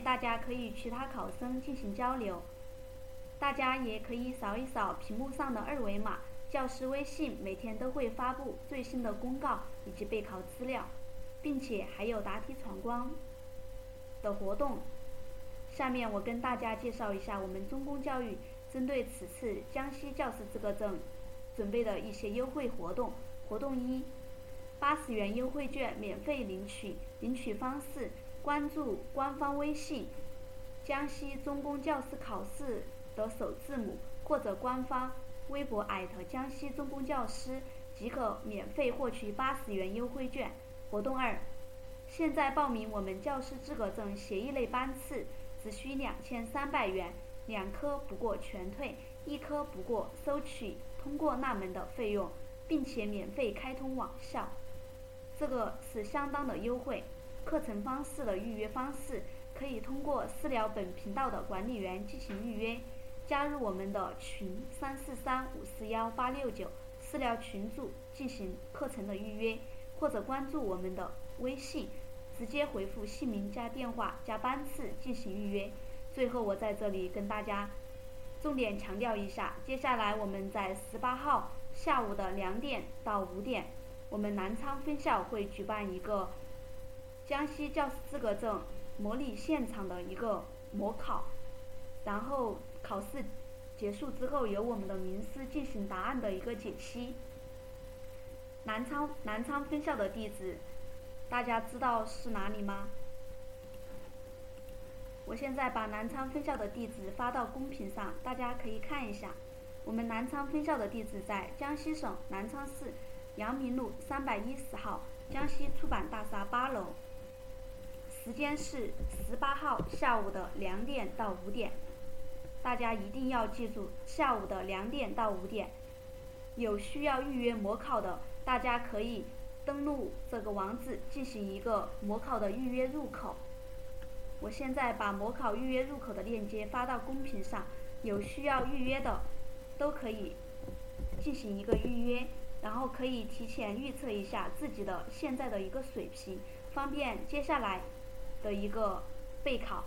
大家可以与其他考生进行交流。大家也可以扫一扫屏幕上的二维码，教师微信每天都会发布最新的公告以及备考资料，并且还有答题闯关的活动。下面我跟大家介绍一下我们中公教育针对此次江西教师资格证准备的一些优惠活动。活动一：八十元优惠券免费领取，领取方式。关注官方微信“江西中公教师考试”的首字母，或者官方微博艾特江西中公教师，即可免费获取八十元优惠券。活动二：现在报名我们教师资格证协议类班次，只需两千三百元，两科不过全退，一科不过收取通过那门的费用，并且免费开通网校，这个是相当的优惠。课程方式的预约方式，可以通过私聊本频道的管理员进行预约，加入我们的群三四三五四幺八六九私聊群组进行课程的预约，或者关注我们的微信，直接回复姓名加电话加班次进行预约。最后，我在这里跟大家重点强调一下，接下来我们在十八号下午的两点到五点，我们南昌分校会举办一个。江西教师资格证模拟现场的一个模考，然后考试结束之后，由我们的名师进行答案的一个解析。南昌南昌分校的地址，大家知道是哪里吗？我现在把南昌分校的地址发到公屏上，大家可以看一下。我们南昌分校的地址在江西省南昌市阳明路三百一十号江西出版大厦八楼。时间是十八号下午的两点到五点，大家一定要记住，下午的两点到五点，有需要预约模考的，大家可以登录这个网址进行一个模考的预约入口。我现在把模考预约入口的链接发到公屏上，有需要预约的都可以进行一个预约，然后可以提前预测一下自己的现在的一个水平，方便接下来。的一个备考。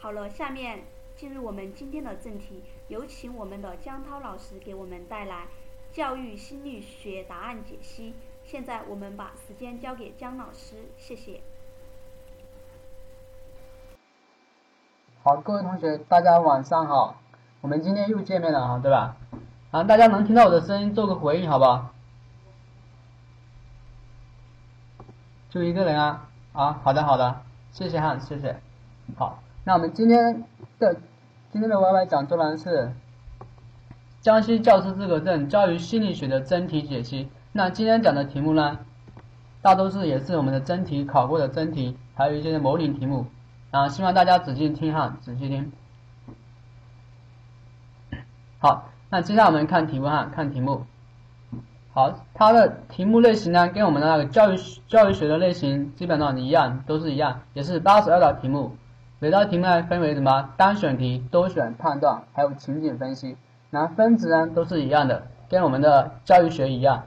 好了，下面进入我们今天的正题，有请我们的江涛老师给我们带来教育心理学答案解析。现在我们把时间交给江老师，谢谢。好，各位同学，大家晚上好，我们今天又见面了啊，对吧？啊，大家能听到我的声音，做个回应，好不好？就一个人啊啊，好的好的，谢谢哈，谢谢。好，那我们今天的今天的 YY 讲座呢是江西教师资格证教育心理学的真题解析。那今天讲的题目呢，大多数也是我们的真题考过的真题，还有一些模拟题目啊，希望大家仔细听哈，仔细听。好，那接下来我们看题目哈，看题目。好，它的题目类型呢，跟我们的那个教育教育学的类型基本上一样，都是一样，也是八十二道题目。每道题目呢分为什么单选题、多选、判断，还有情景分析。然后分值呢都是一样的，跟我们的教育学一样。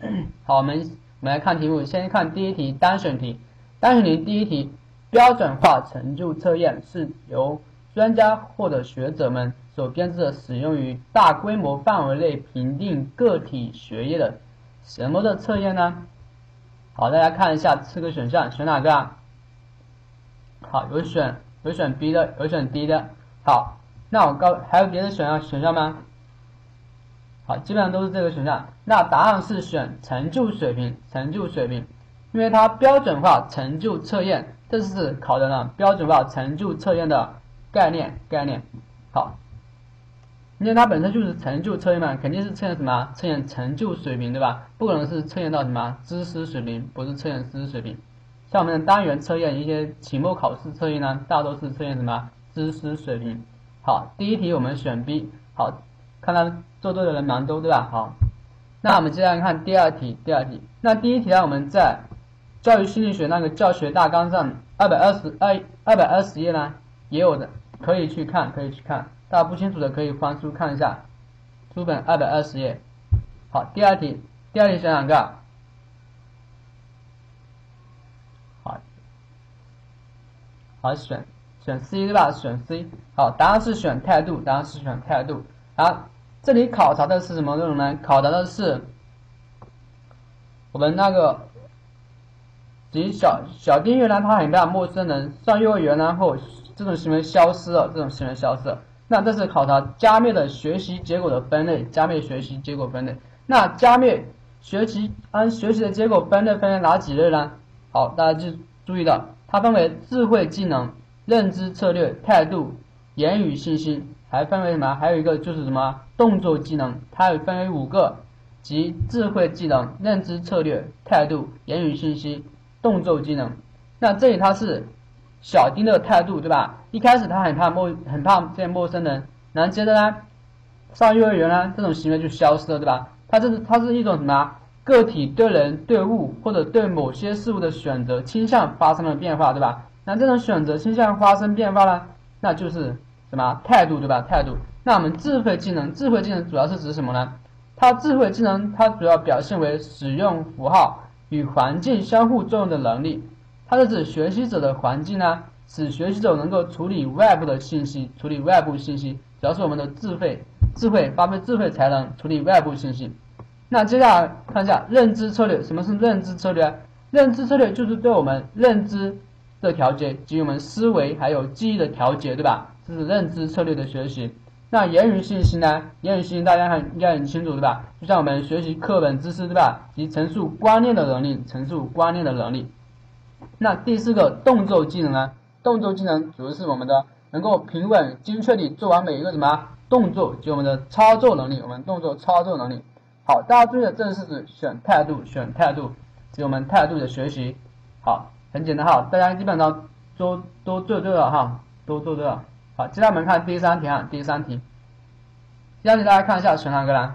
好，我们我们来看题目，先看第一题单选题。单选题第一题，标准化成就测验是由专家或者学者们。所编制的使用于大规模范围内评定个体学业的什么的测验呢？好，大家看一下四个选项，选哪个啊？好，有选有选 B 的，有选 D 的。好，那我告还有别的选项选项吗？好，基本上都是这个选项。那答案是选成就水平，成就水平，因为它标准化成就测验，这是考的呢标准化成就测验的概念概念。好。因为它本身就是成就测验嘛，肯定是测验什么？测验成就水平，对吧？不可能是测验到什么知识水平，不是测验知识水平。像我们的单元测验，一些期末考试测验呢，大多是测验什么知识水平。好，第一题我们选 B。好，看到做对的人蛮多，对吧？好，那我们接下来看第二题。第二题，那第一题呢，我们在教育心理学那个教学大纲上二百二十二二百二十页呢，也有的，可以去看，可以去看。大家不清楚的可以翻书看一下，书本二百二十页。好，第二题，第二题选两个。好，好选选 C 对吧？选 C。好，答案是选态度，答案是选态度。好，这里考察的是什么内容呢？考察的是我们那个，即小小丁原来他很怕陌生人，上幼儿园然后这种行为消失了，这种行为消失了。那这是考察加密的学习结果的分类，加密学习结果分类。那加密学习按学习的结果分类分为哪几类呢？好，大家就注意到，它分为智慧技能、认知策略、态度、言语信息，还分为什么？还有一个就是什么动作技能，它有分为五个，即智慧技能、认知策略、态度、言语信息、动作技能。那这里它是小丁的态度，对吧？一开始他很怕陌，很怕见陌生人，然后接着呢，上幼儿园呢，这种行为就消失了，对吧？它这是它是一种什么？个体对人、对物或者对某些事物的选择倾向发生了变化，对吧？那这种选择倾向发生变化呢？那就是什么态度，对吧？态度。那我们智慧技能，智慧技能主要是指什么呢？它智慧技能它主要表现为使用符号与环境相互作用的能力。它是指学习者的环境呢，使学习者能够处理外部的信息，处理外部信息，主要是我们的智慧。智慧发挥智慧才能处理外部信息。那接下来看一下认知策略，什么是认知策略？认知策略就是对我们认知的调节及我们思维还有记忆的调节，对吧？这是认知策略的学习。那言语信息呢？言语信息大家很应该很清楚，对吧？就像我们学习课本知识，对吧？及陈述观念的能力，陈述观念的能力。那第四个动作技能呢？动作技能主要是我们的能够平稳精确地做完每一个什么？动作及我们的操作能力，我们动作操作能力好，大家注意的，这是指选态度，选态度及我们态度的学习，好，很简单哈，大家基本上都都做对了哈，都做对了。好，接下来我们看第三题啊，第三题，第三题大家看一下选哪个呢？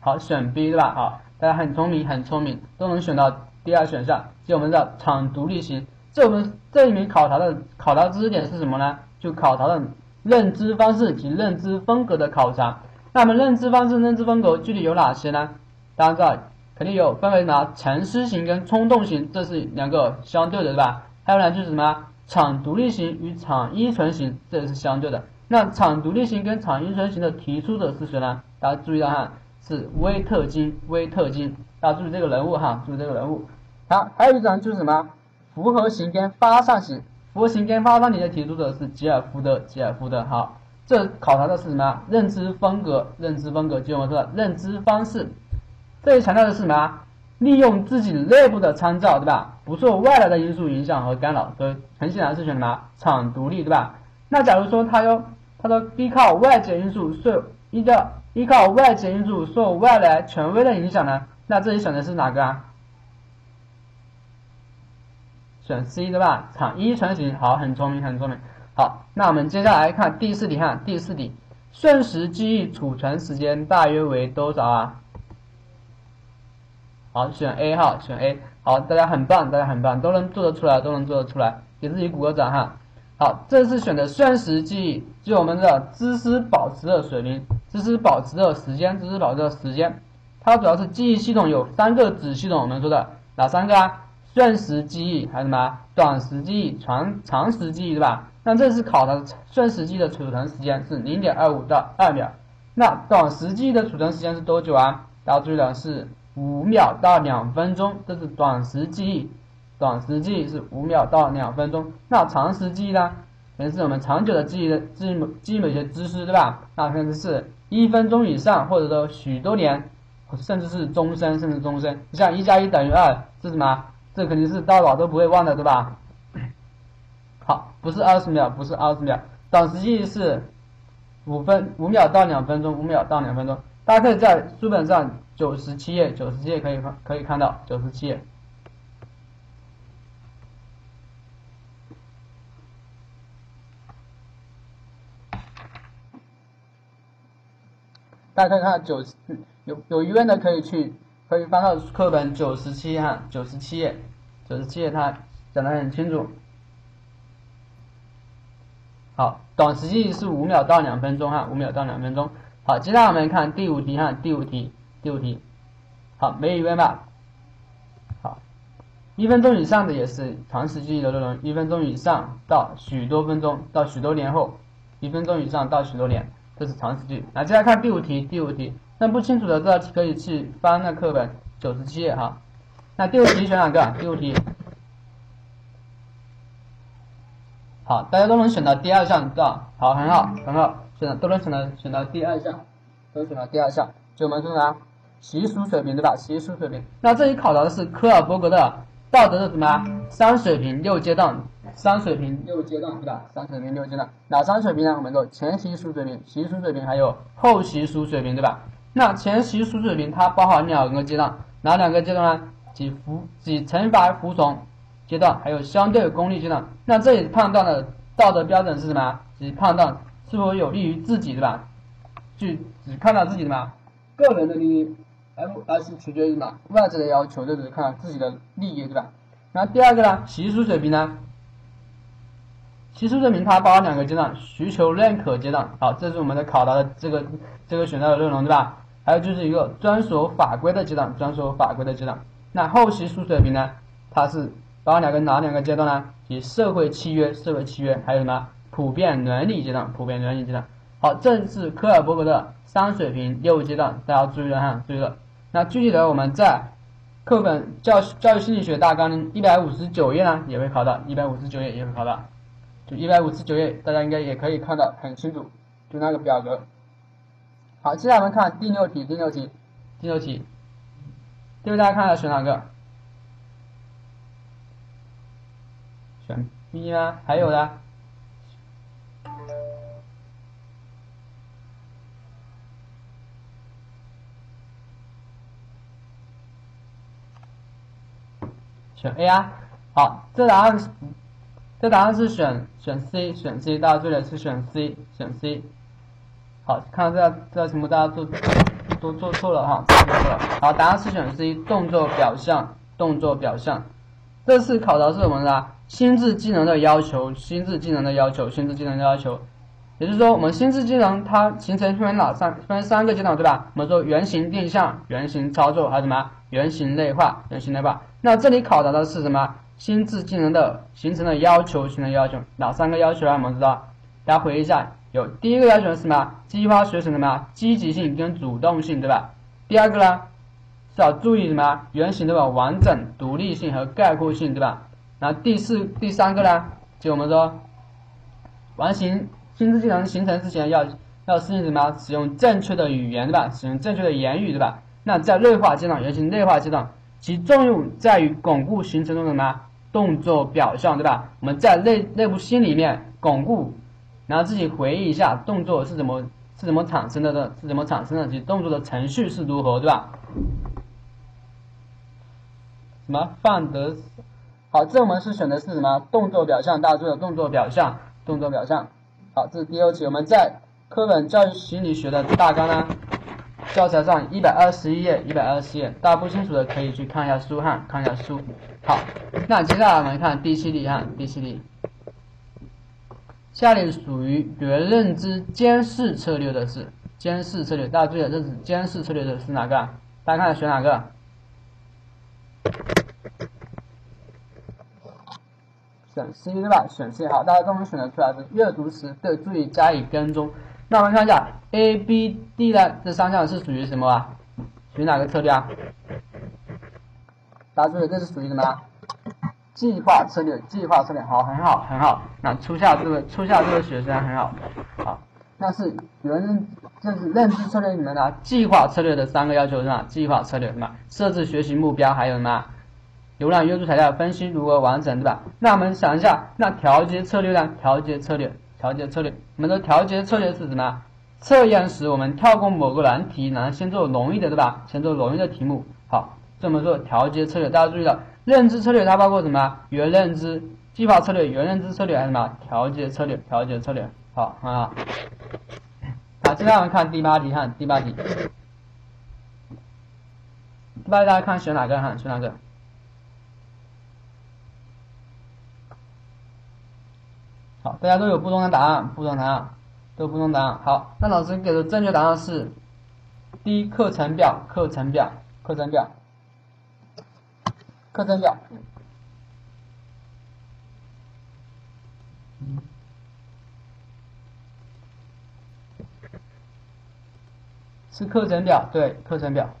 好，选 B 对吧？好，大家很聪明，很聪明，都能选到第二选项，就我们的场独立型。这我们这里面考察的考察知识点是什么呢？就考察的认知方式及认知风格的考察。那么认知方式、认知风格具体有哪些呢？大家知道，肯定有分为什么沉思型跟冲动型，这是两个相对的，对吧？还有呢就是什么场独立型与场依存型，这也是相对的。那场独立型跟场依存型的提出者是谁呢？大家注意到哈，是威特金，威特金。大家注意这个人物哈，注意这个人物。好，还有一种就是什么复合型跟发散型。符合型跟发散型的提出者是吉尔福德，吉尔福德。好，这考察的是什么？认知风格，认知风格，就我们说的认知方式。这里强调的是什么？利用自己内部的参照，对吧？不受外来的因素影响和干扰。所以很显然是选什么？场独立，对吧？那假如说他要，他说依靠外界因素是依照依靠外界因素受外来权威的影响呢？那这里选的是哪个啊？选 C 对吧？场依存型，好，很聪明，很聪明。好，那我们接下来看第四题哈，第四题，瞬时记忆储存时间大约为多少啊？好，选 A 哈，选 A。好，大家很棒，大家很棒，都能做得出来，都能做得出来，给自己鼓个掌哈。好，这次选的瞬时记忆，就我们的知识保持的水平，这是保持的时间，这是保持的时间，它主要是记忆系统有三个子系统，我们说的哪三个啊？瞬时记忆还是什么短时记忆、长长时记忆，对吧？那这次考的瞬时记忆的储存时间是零点二五到二秒，那短时记忆的储存时间是多久啊？大家注意的是五秒到两分钟，这是短时记忆，短时记忆是五秒到两分钟。那长时记忆呢？可能是我们长久的记忆的记忆记忆某些知识，对吧？那肯定是一分钟以上，或者说许多年，甚至是终身，甚至终身。你像一加一等于二是什么？这肯定是到老都不会忘的，对吧？好，不是二十秒，不是二十秒，短时记忆是五分五秒到两分钟，五秒到两分钟。大家可以在书本上九十七页，九十七页可以看可以看到九十七页。大家可以看九有有疑问的可以去。可以翻到课本九十七哈，九十七页，九十七页它讲的很清楚。好，短时记忆是五秒到两分钟哈，五秒到两分钟。好，接下来我们看第五题哈，第五题，第五题。好，没疑问吧？好，一分钟以上的也是长时记忆的内容，一分钟以上到许多分钟到许多年后，一分钟以上到许多年，这是常识句。来，接下来看第五题，第五题，那不清楚的这道题可以去翻那课本九十七页哈。那第五题选哪个？第五题。好，大家都能选到第二项，对吧？好，很好，很好，选的都能选到选到第二项，都选到第二项，就我们说啥？习俗水平，对吧？习俗水平。那这里考到的是科尔伯格的道德的什么？三水平六阶段，三水平六阶段，对吧？三水平六阶段，哪三水平呢？我们说前习俗水平、习俗水平还有后习俗水平，对吧？那前习俗水平它包含两个阶段，哪两个阶段呢？即服即惩罚服从。阶段还有相对功利阶段，那这里判断的道德标准是什么？即判断是否有利于自己，对吧？就只看到自己的嘛，个人的利益，而而是取决于什么外在的要求，这只是看到自己的利益，对吧？然后第二个呢，习俗水平呢？习俗水平它包含两个阶段，需求认可阶段，好，这是我们的考到的这个这个选到的内容，对吧？还有就是一个专属法规的阶段，专属法规的阶段。那后习俗水平呢？它是。包含两个哪两个阶段呢？即社会契约、社会契约，还有什么普遍伦理阶段？普遍伦理阶段。好，这是科尔伯格的三水平六阶段，大家注意了哈，注意了。那具体的我们在课本教教育心理学大纲一百五十九页呢，也会考到，一百五十九页也会考到，就一百五十九页，大家应该也可以看到很清楚，就那个表格。好，接下来我们看第六题，第六题，第六题，第六大家看选哪个？选 B 吗？还有的，选 A 啊。好，这答案是，这答案是选选 C，选 C，大家注意是选 C，选 C。好，看到这道这道题目大家都都做错了哈，做错了。好，答案是选 C，动作表象，动作表象。这次考的是什么呢？心智技能的要求，心智技能的要求，心智技能的要求。也就是说，我们心智技能它形成分为哪三分三个阶段，对吧？我们说原型定向、原型操作，还有什么原型内化、原型内化。那这里考察的是什么？心智技能的形成的要求，形成要求哪三个要求啊？我们知道，大家回忆一下，有第一个要求是什么？激发学生什么？积极性跟主动性，对吧？第二个呢？是要注意什么？原型对吧？完整、独立性和概括性对吧？然后第四、第三个呢？就我们说，完形心智技能形成之前要要适应什么？使用正确的语言对吧？使用正确的言语对吧？那在内化阶段，原型内化阶段，其作用在于巩固形成中的什么动作表象对吧？我们在内内部心里面巩固，然后自己回忆一下动作是怎么是怎么产生的的，是怎么产生的，及动作的程序是如何对吧？什么范德？好，这我们是选的是什么动作表象？大家注意，动作表象，动作表象。好，这是第二题。我们在课本教育心理学的大纲呢，教材上一百二十一页，一百二十页。大家不清楚的可以去看一下书哈，看一下书。好，那接下来我们看第七题哈，第七题。下列属于原认知监视策略的是监视策略，大家注意，这是监视策略的是哪个？大家看选哪个？选 C 对吧？选 C 好，大家都能选得出来是阅读时对，注意加以跟踪。那我们看一下 A、B、D 呢这三项是属于什么啊？属于哪个策略啊？大家注意，这是属于什么？计划策略，计划策略，好，很好，很好。那初夏这个初夏这个学生很好，好，那是原这是认知策略里面的计划策略的三个要求是吧？计划策略什么？设置学习目标，还有什么？浏览约束材料，分析如何完成，对吧？那我们想一下，那调节策略呢？调节策略，调节策略，我们的调节策略是什么？测验时我们跳过某个难题，然后先做容易的，对吧？先做容易的题目。好，这么做调节策略，大家注意了，认知策略它包括什么？原认知、计划策略、原认知策略还是什么？调节策略，调节策略。好，很好。接下来我们看第八题，看第八题。第八题大家看选哪个？哈，选哪个？好，大家都有不同的答案，不同答案，都有不同答案。好，那老师给的正确答案是第一课程表，课程表，课程表，课程表是课程表对课程表。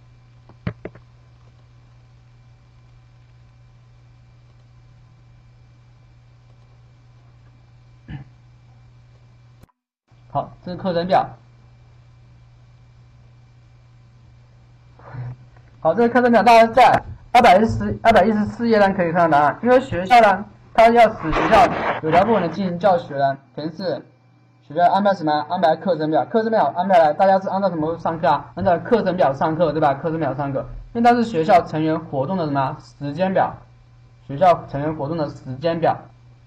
好这是课程表。好这是课程表大家在二百一十二百一十四页呢可以看到答案。因为学校呢，它要使学校有条不紊的进行教学呢，肯定是学校安排什么？安排课程表，课程表安排来，大家是按照什么上课啊？按照课程表上课，对吧？课程表上课，因为它是学校成员活动的什么时间表？学校成员活动的时间表。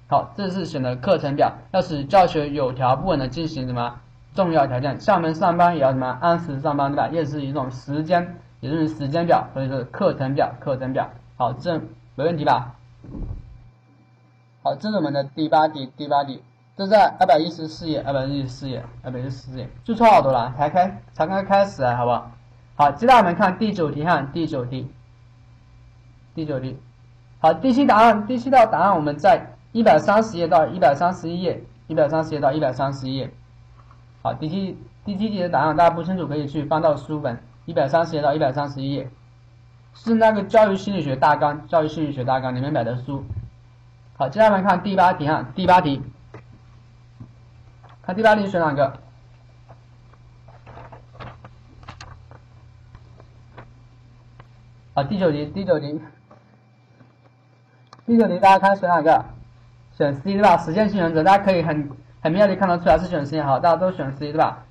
好，这是选的课程表，要使教学有条不紊的进行什么重要条件？厦门上班也要什么按时上班，对吧？也是一种时间，也就是时间表，所以是课程表，课程表。好，这没问题吧？好，这是我们的第八题，第八题，这在二百一十四页，二百一十四页，二百一十四页，就错好多了，才开，才刚开始，好不好？好，接下来我们看第九题哈，第九题，第九题，好，第七答案，第七道答案我们在。一百三十页到一百三十一页，一百三十页到一百三十一页。好，第七第七题的答案大家不清楚，可以去翻到书本一百三十页到一百三十一页，是那个教育心理学大纲，教育心理学大纲里面买的书。好，接下来看第八题啊，第八题，看第八题选哪个？啊，第九题，第九题，第九题大家看选哪个？选 C 对吧？实践性原则，大家可以很很明显的看得出来是选 C 好，大家都选 C 对吧？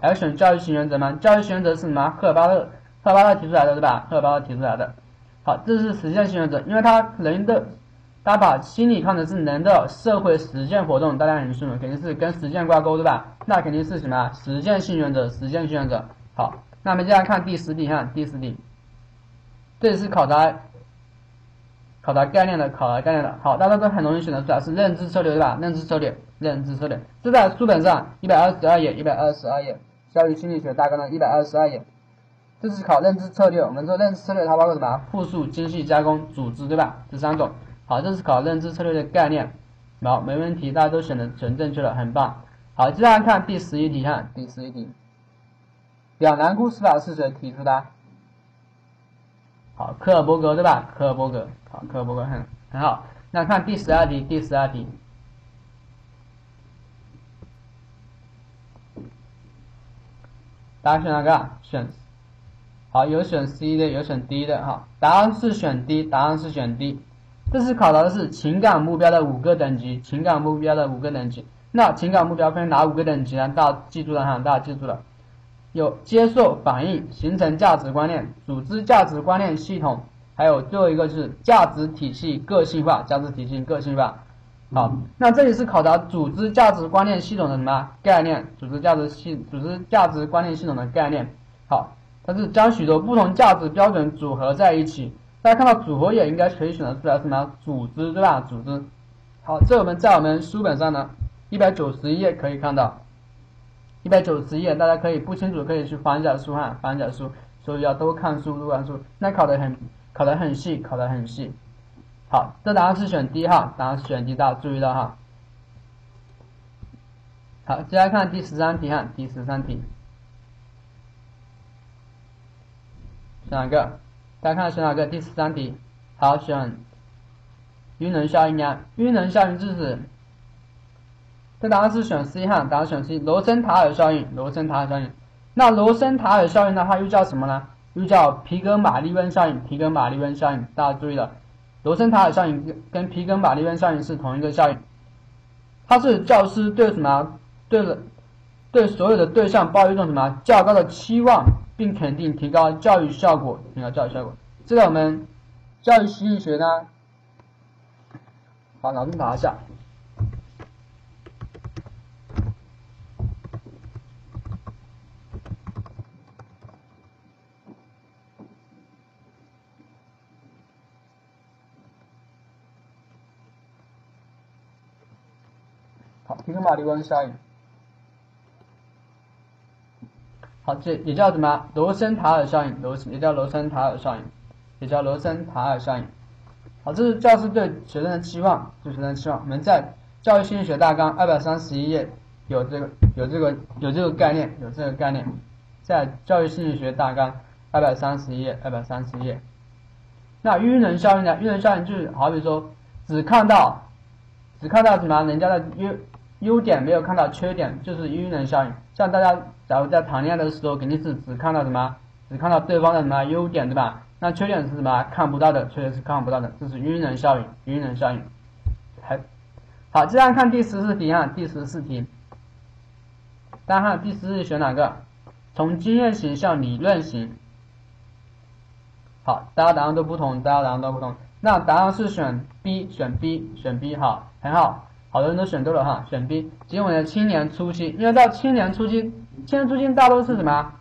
还要选教育性原则吗？教育性原则是什么？赫尔巴勒，赫尔巴勒提出来的对吧？赫尔巴勒提出来的。好，这是实践性原则，因为它人的，他把心理看成是人的社会实践活动，大家很清楚，肯定是跟实践挂钩对吧？那肯定是什么？实践性原则，实践性原则。好，那我们接下来看第十题，看第十题，这里是考察。考察概念的，考察概念的，好，大家都很容易选择出来，是认知策略，对吧？认知策略，认知策略，这在书本上一百二十二页，一百二十二页，教育心理学大纲的一百二十二页，这是考认知策略。我们说认知策略它包括什么？复述、精细、加工、组织，对吧？这三种。好，这是考认知策略的概念。好，没问题，大家都选的选正确了，很棒。好，接下来看第十一题，看第十一题，两难故事法是谁提出的？好，科尔伯格，对吧？科尔伯格。好，科尔伯格很很好。那看第十二题，第十二题，大家选哪个？选好，有选 C 的，有选 D 的。哈，答案是选 D，答案是选 D。这次考察的是情感目标的五个等级，情感目标的五个等级。那情感目标分哪五个等级呢？大家记住了哈，大家记住了。有接受、反应、形成价值观念、组织价值观念系统。还有最后一个是价值体系个性化，价值体系个性化。好，那这里是考察组织价值观念系统的什么概念？组织价值系组织价值观念系统的概念。好，它是将许多不同价值标准组合在一起。大家看到组合也应该可以选择出来什么？组织对吧？组织。好，这我们在我们书本上呢，一百九十一页可以看到，一百九十页大家可以不清楚可以去翻一下书哈，翻一下书。所以要多看书，多看书。那考的很。考得很细，考得很细。好，这答案是选 D 哈，答案是选 D，大家注意到哈。好，接下来看第十三题哈，第十三题，选哪个？大家看选哪个？第十三题，好，选晕轮效应呀。晕轮效应就是，这答案是选 C 哈，答案选 C，罗森塔尔效应，罗森塔尔效应。那罗森塔尔效应的话又叫什么呢？又叫皮格马利温效应，皮格马利温效应，大家注意了，罗森塔尔效应跟皮根马利温效应是同一个效应，它是教师对什么对了对所有的对象抱有一种什么较高的期望，并肯定提高教育效果，提高教育效果。这个我们教育心理学呢，好，脑筋打一下。皮格马利温效应，好，这也叫什么？罗森塔尔效应，罗也叫罗森塔尔效应，也叫罗森塔尔效应。好，这是教师对学生的期望，对学生的期望。我们在教育心理学大纲二百三十一页有这个，有这个，有这个概念，有这个概念。在教育心理学大纲二百三十一页，二百三十页。那晕人效应呢？晕人效应就是好比说，只看到，只看到什么人家的晕优点，没有看到缺点，就是晕人效应。像大家假如在谈恋爱的时候，肯定是只看到什么，只看到对方的什么优点，对吧？那缺点是什么？看不到的，缺点是看不到的，这是晕人效应，晕人效应。还好，接下来看第十四题啊，第十四题。大家看第十四题选哪个？从经验型向理论型。好，大家答案都不同，大家答案都不同。那答案是选 B，选 B，选 B，好，很好，好多人都选对了哈，选 B。结果呢，青年初期，因为到青年初期，青年初期大多是什么？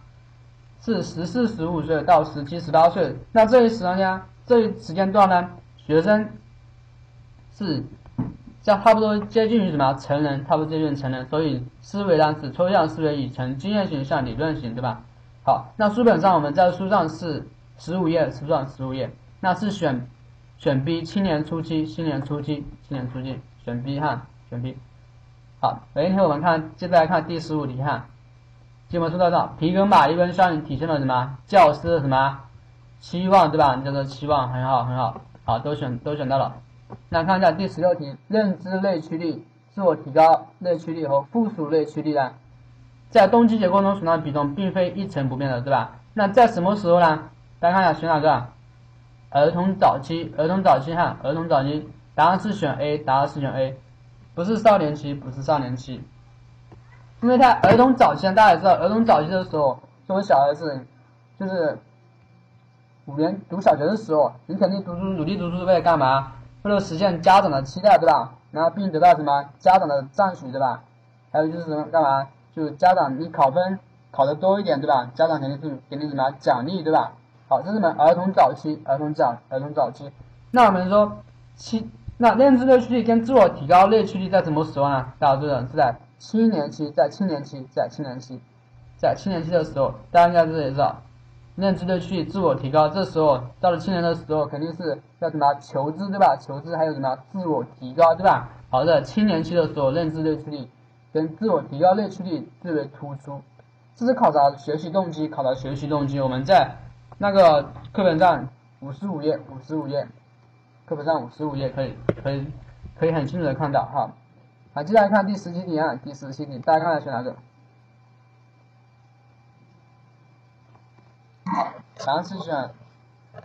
是十四、十五岁到十七、十八岁。那这一时间，这一时间段呢，学生是像差不多接近于什么成人，差不多接近于成人，所以思维呢是抽象思维，已成经验型向理论型，对吧？好，那书本上我们在书上是。十五页是不是？十五页，那是选选 B，青年初期，青年初期，青年初期，选 B 哈，选 B。好，每一天我们看，接着来看第十五题哈。我们说到这，皮格马利根效应体现了什么？教师什么期望，对吧？你叫做期望，很好，很好，好，都选都选到了。那看一下第十六题，认知内驱力、自我提高内驱力和附属内驱力呢，在动机结构中所占比重并非一成不变的，对吧？那在什么时候呢？大家看一下选哪个？儿童早期，儿童早期哈，儿童早期，答案是选 A，答案是选 A，不是少年期，不是少年期，因为在儿童早期，大家也知道，儿童早期的时候，作为小孩子，就是五年读小学的时候，你肯定读书努力读书是为了干嘛？为了实现家长的期待，对吧？然后并得到什么家长的赞许，对吧？还有就是什么干嘛？就家长你考分考的多一点，对吧？家长肯定是给你什么奖励，对吧？好，这是我们儿童早期，儿童早，儿童早期。那我们说，七，那认知内驱力跟自我提高内驱力在什么时候呢？大家知道是在青年期，在青年期，在青年期，在青年期的时候，大家应该知道，认知内驱力、自我提高，这时候到了青年的时候，肯定是要什么求知，对吧？求知还有什么自我提高，对吧？好的，青年期的时候，认知内驱力跟自我提高内驱力最为突出。这是考察学习动机，考察学习动机。我们在那个课本上五十五页，五十五页，课本上五十五页可以可以可以很清楚的看到哈。好，接下来看第十七题啊，第十七题，大家看看选哪个？好，答案是选，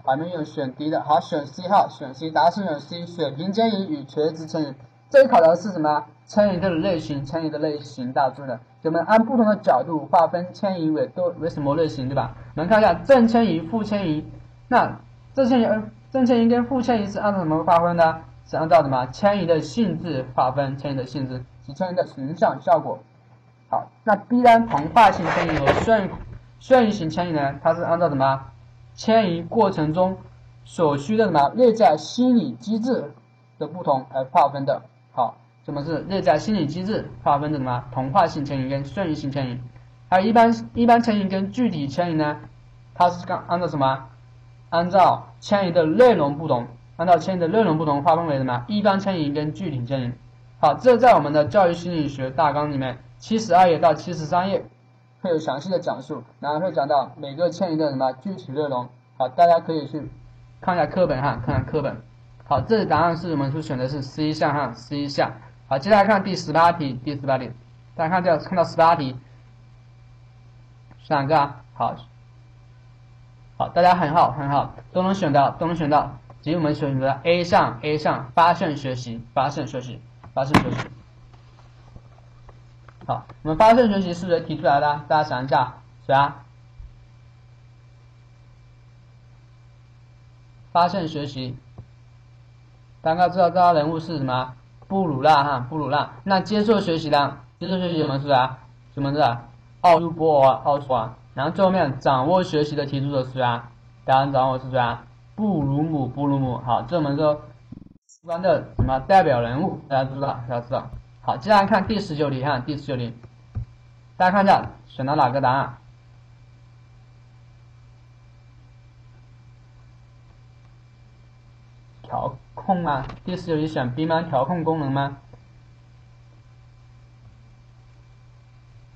还没有选 D 的，好，选 C 哈，选 C，答案是选 C，水平迁移与垂直迁移。这里考的是什么？迁移的类型，迁移的类型，大家注意了。我们按不同的角度划分迁移为都为什么类型，对吧？我们看一下正迁移、负迁移。那正迁移、正迁移跟负迁移是按照什么划分的？是按照什么迁移的性质划分？迁移的性质及迁移的形象效果。好，那 B 呢？同化性迁移和顺顺移型迁移呢？它是按照什么迁移过程中所需的什么内在心理机制的不同而划分的。什么是内在心理机制划分的什么同化性迁移跟顺应性迁移？还有一般一般迁移跟具体迁移呢？它是按按照什么？按照迁移的内容不同，按照迁移的内容不同划分为什么？一般迁移跟具体迁移。好，这在我们的教育心理学大纲里面七十二页到七十三页会有详细的讲述，然后会讲到每个迁移的什么具体内容。好，大家可以去看一下课本哈，看看课本。好，这里答案是我们是选的是 C 项哈，C 项。好，接下来看第十八题。第十八题，大家看这看到十八题，选哪个啊？好，好，大家很好很好，都能选到，都能选到。所以我们选择 A 项 A 项发现学习，发现学习，发现学习。好，我们发现学习是谁提出来的？大家想一下，谁啊？发现学习，大家知道这个人物是什么？布鲁纳哈，布鲁纳。那接受学习的，接受学习什么是啊？什么是啊？奥苏波尔，奥苏啊。然后最后面掌握学习的提出者是谁啊？答案掌握是谁啊？布鲁姆，布鲁姆。好，这我们说关的什么代表人物？大家知道，大家知道。好，接下来看第十九题哈，第十九题，大家看一下选到哪个答案？调。控吗？第十九题选 B 吗？调控功能吗？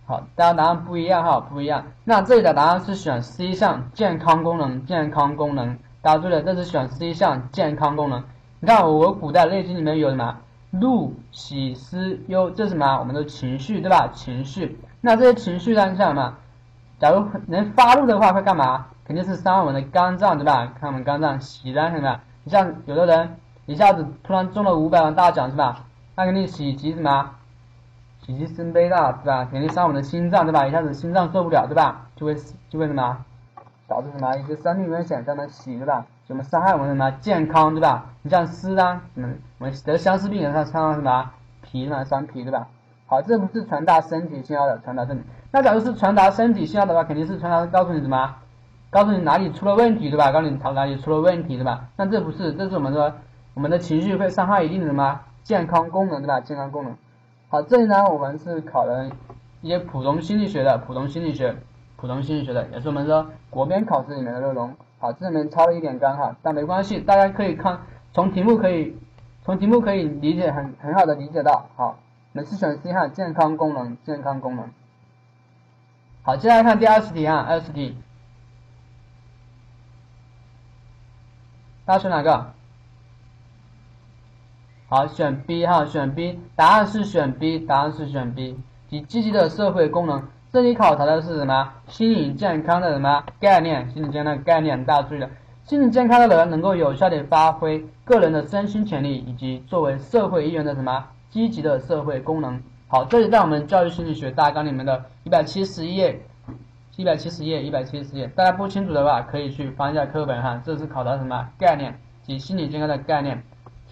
好，大家答案不一样哈，不一样。那这里的答案是选 C 项健康功能，健康功能。答对了，这是选 C 项健康功能。你看我古代内经里面有什么怒、喜、思、忧，这是什么？我们的情绪，对吧？情绪。那这些情绪呢，像什么？假如能发怒的话，会干嘛？肯定是伤我们的肝脏，对吧？看我们肝脏。喜呢，什么？你像有的人一下子突然中了五百万大奖，是吧？那肯定喜极什么？喜极生悲的，对吧？肯定伤我们的心脏，对吧？一下子心脏受不了，对吧？就会就会什么？导致什么？一些生命危险，这样的喜，对吧？什么伤害我们什么健康，对吧？你像湿啊，什么我们得相思病人，他伤什么脾嘛，伤脾，对吧？好，这不是传达身体信号的，传达这里。那假如是传达身体信号的话，肯定是传达告诉你什么？告诉你哪里出了问题，对吧？告诉你哪里出了问题，对吧？那这不是，这是我们说我们的情绪会伤害一定的什么健康功能，对吧？健康功能。好，这里呢，我们是考了一些普通心理学的，普通心理学，普通心理学的，也是我们说国编考试里面的内容。好，这里面抄了一点干哈，但没关系，大家可以看从题目可以从题目可以理解很很好的理解到。好，我们是选 C 哈，健康功能，健康功能。好，接下来看第二十题啊，二十题，大家选哪个？好，选 B 哈，选 B，答案是选 B，答案是选 B，即积极的社会功能。这里考察的是什么？心理健康的什么概念？心理健康的概念，大家注意了。心理健康的人能够有效的发挥个人的身心潜力，以及作为社会一员的什么积极的社会功能。好，这里在我们教育心理学大纲里面的一百七十页，一百七十页，一百七十页。大家不清楚的话，可以去翻一下课本哈。这是考察什么概念？及心理健康的概念。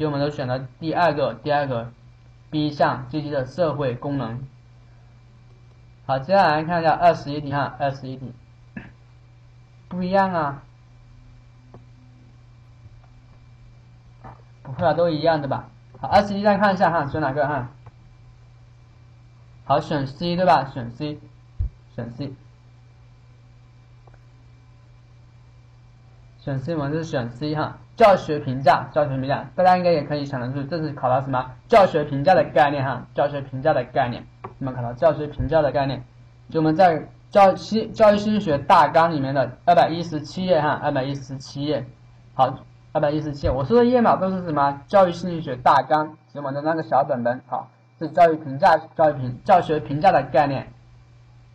所以我们都选了第二个，第二个 B 项积极的社会功能。好，接下来看一下二十一题哈，二十一题不一样啊，不会啊，都一样的吧？好，二十一再看一下哈，选哪个哈？好，选 C 对吧？选 C，选 C。选 C 我们是选 C 哈，教学评价，教学评价，大家应该也可以想得出，这是考到什么？教学评价的概念哈，教学评价的概念，我们考到教学评价的概念，就我们在教心教育心理学大纲里面的二百一十七页哈，二百一十七页，好，二百一十七页，我说的页码都是什么？教育心理学大纲写，我们的那个小本本，好，是教育评价，教育评教学评价的概念，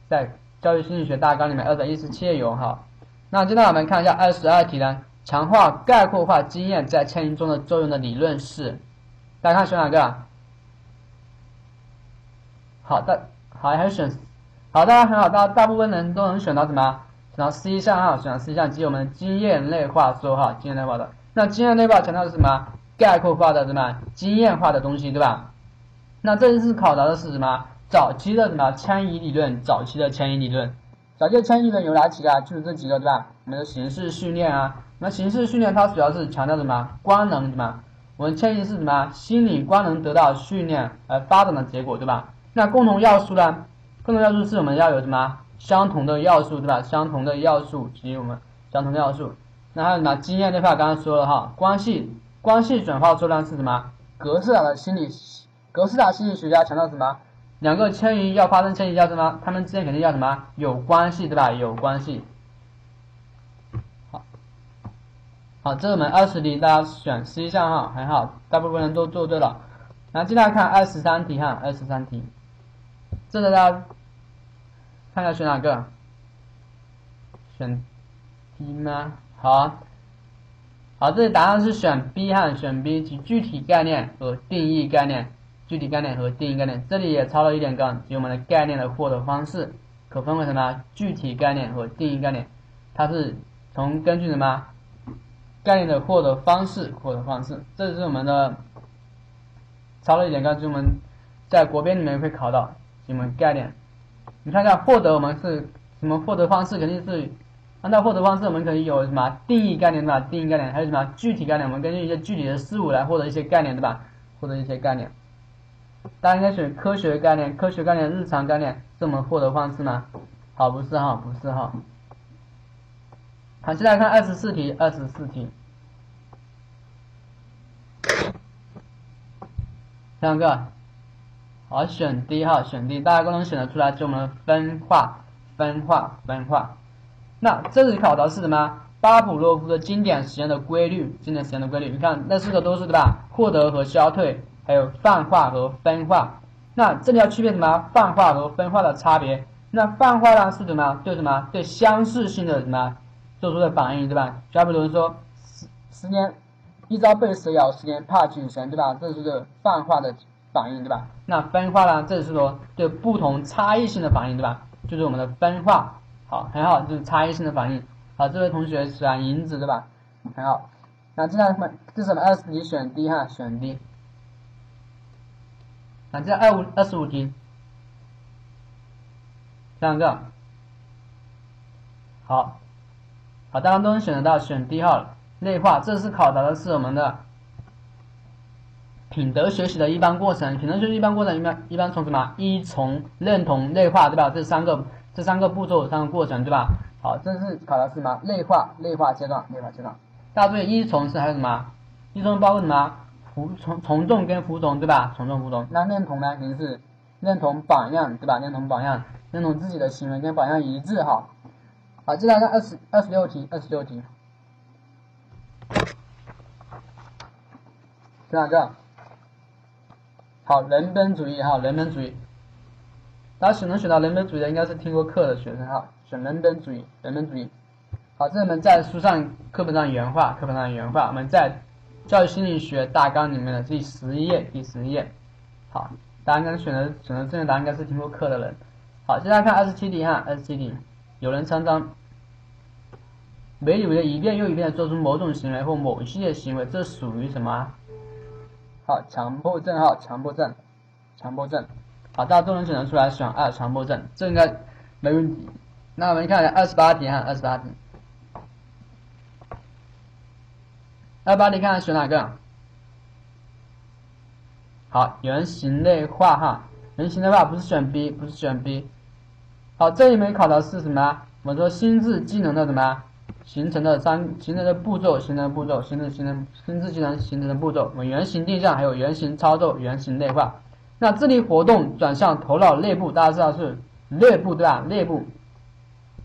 在教育心理学大纲里面二百一十七页有哈。那接下来我们看一下二十二题呢，强化概括化经验在迁移中的作用的理论是，大家看选哪个？好的，好还是选，好，大家很好，大大部分人都能选到什么？选到 C 项啊，选到 C 项即我们经验类化说哈，经验类化的。那经验类化强调的是什么？概括化的什么？经验化的东西，对吧？那这一次考察的是什么？早期的什么迁移理论？早期的迁移理论。早期的迁移理论有哪几个？就是这几个，对吧？我们的形式训练啊，那形式训练它主要是强调什么？官能什么？我们迁移是什么？心理官能得到训练而发展的结果，对吧？那共同要素呢？共同要素是我们要有什么？相同的要素，对吧？相同的要素及我们相同的要素。那还有什么？经验这块刚刚说了哈，关系关系转化作用是什么？格式塔的心理格式塔心理学家强调什么？两个迁移要发生迁移要什么？它们之间肯定要什么？有关系，对吧？有关系。好，好，这是我们二十题，大家选 C 项哈，很好，大部分人都做对了。然后接下来看二十三题哈，二十三题，这个大家看一下选哪个？选 D 吗？好，好，这里答案是选 B 哈，选 B 及具体概念和定义概念。具体概念和定义概念，这里也抄了一点杠，即我们的概念的获得方式，可分为什么？具体概念和定义概念，它是从根据什么概念的获得方式，获得方式，这是我们的抄了一点刚，就我们在国编里面会考到，我们概念，你看一下获得我们是什么获得方式，肯定是按照获得方式，我们可以有什么定义概念对吧？定义概念还有什么具体概念？我们根据一些具体的事物来获得一些概念对吧？获得一些概念。大家应该选科学概念，科学概念、日常概念是我们获得方式吗？好，不是哈，不是哈。好，现在看二十四题，二十四题，两个，好。选 D 哈，选 D，大家都能选得出来，就我们分化，分化，分化。那这里考的是什么？巴甫洛夫的经典实验的规律，经典实验的规律。你看那四个都是对吧？获得和消退，还有泛化和分化。那这里要区别什么？泛化和分化的差别。那泛化呢是什么？对什么？对相似性的什么做出的反应，对吧？就比如说十十年一朝被蛇咬，十年怕井绳，对吧？这是泛化的反应，对吧？那分化呢？这是说对不同差异性的反应，对吧？就是我们的分化。好，很好，就是差异性的反应。好，这位同学选银子，对吧？很好。那这道题？这是什么？二十题选 D 哈，选 D。那这二五二十五题，这样个。好，好，大家都能选得到，选 D 号内化。这次考察的是我们的品德学习的一般过程。品德学习一般过程一般一般从什么？依从、认同、内化，对吧？这三个。这三个步骤，三个过程，对吧？好，这是考的是什么？内化，内化阶段，内化阶段。大家注意，依从是还有什么？依从包括什么？服从、从众跟服从，对吧？从众服从。那认同呢？肯定是认同榜样，对吧？认同榜样，认同自己的行为跟榜样一致，哈。好，接下来二十二十六题，二十六题。这两个。好，人本主义，哈，人本主义。大家选能选到人本主义的，应该是听过课的学生哈。选人本主义，人本主义。好，这是我们在书上课本上原话，课本上原话。我们在教育心理学大纲里面的第十一页，第十一页。好，大家应该选择选择正确答案应该是听过课的人。好，接下来看二十七题哈，二十七题，有人常常没理由一遍又一遍的做出某种行为或某一系列行为，这属于什么？好，强迫症哈，强迫症，强迫症。好，大家都能选择出来，选二，强迫症，这应该没问题。那我们看二十八题哈，二十八题，二十八题看选哪个？好，原型内化哈，原型内化不是选 B，不是选 B。好，这一门考的是什么？我们说心智技能的什么形成的三形成的步骤，形成的步骤，形成形成心智技能形成的步骤。我们原型定向，还有原型操作，原型内化。那智力活动转向头脑内部，大家知道是内部对吧？内部，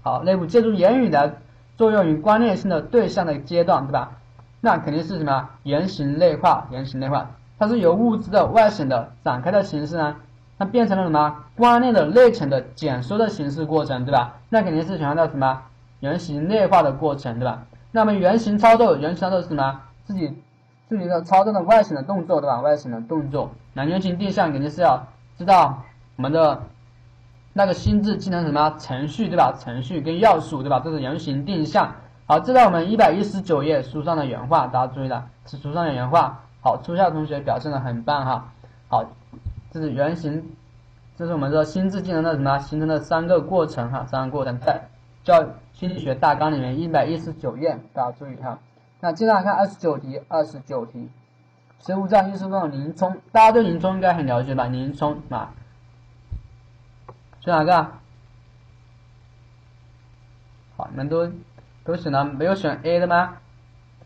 好，内部借助言语的作用于观念性的对象的阶段，对吧？那肯定是什么？原型内化，原型内化，它是由物质的外显的展开的形式呢，它变成了什么？观念的内层的减缩的形式过程，对吧？那肯定是强调什么？原型内化的过程，对吧？那么原型操作，原型操作是什么？自己。自己的操作的外形的动作，对吧？外形的动作，那原型定向肯定是要知道我们的那个心智技能什么程序，对吧？程序跟要素，对吧？这是原型定向。好，这在我们一百一十九页书上的原话，大家注意了，是书上的原话。好，初夏同学表现的很棒哈。好，这是原型，这是我们说心智技能的什么形成的三个过程哈，三个过程在教心理学大纲里面一百一十九页，大家注意哈。那接下来看二十九题，二十九题，水浒传艺术中的林冲，大家对林冲应该很了解吧？林冲啊，选哪个？好，你们都都选了，没有选 A 的吗？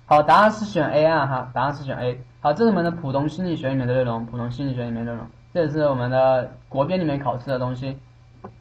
好，答案是选 A 啊哈，答案是选 A。好，这是我们的普通心理学里面的内容，普通心理学里面内容，这是我们的国编里面考试的东西，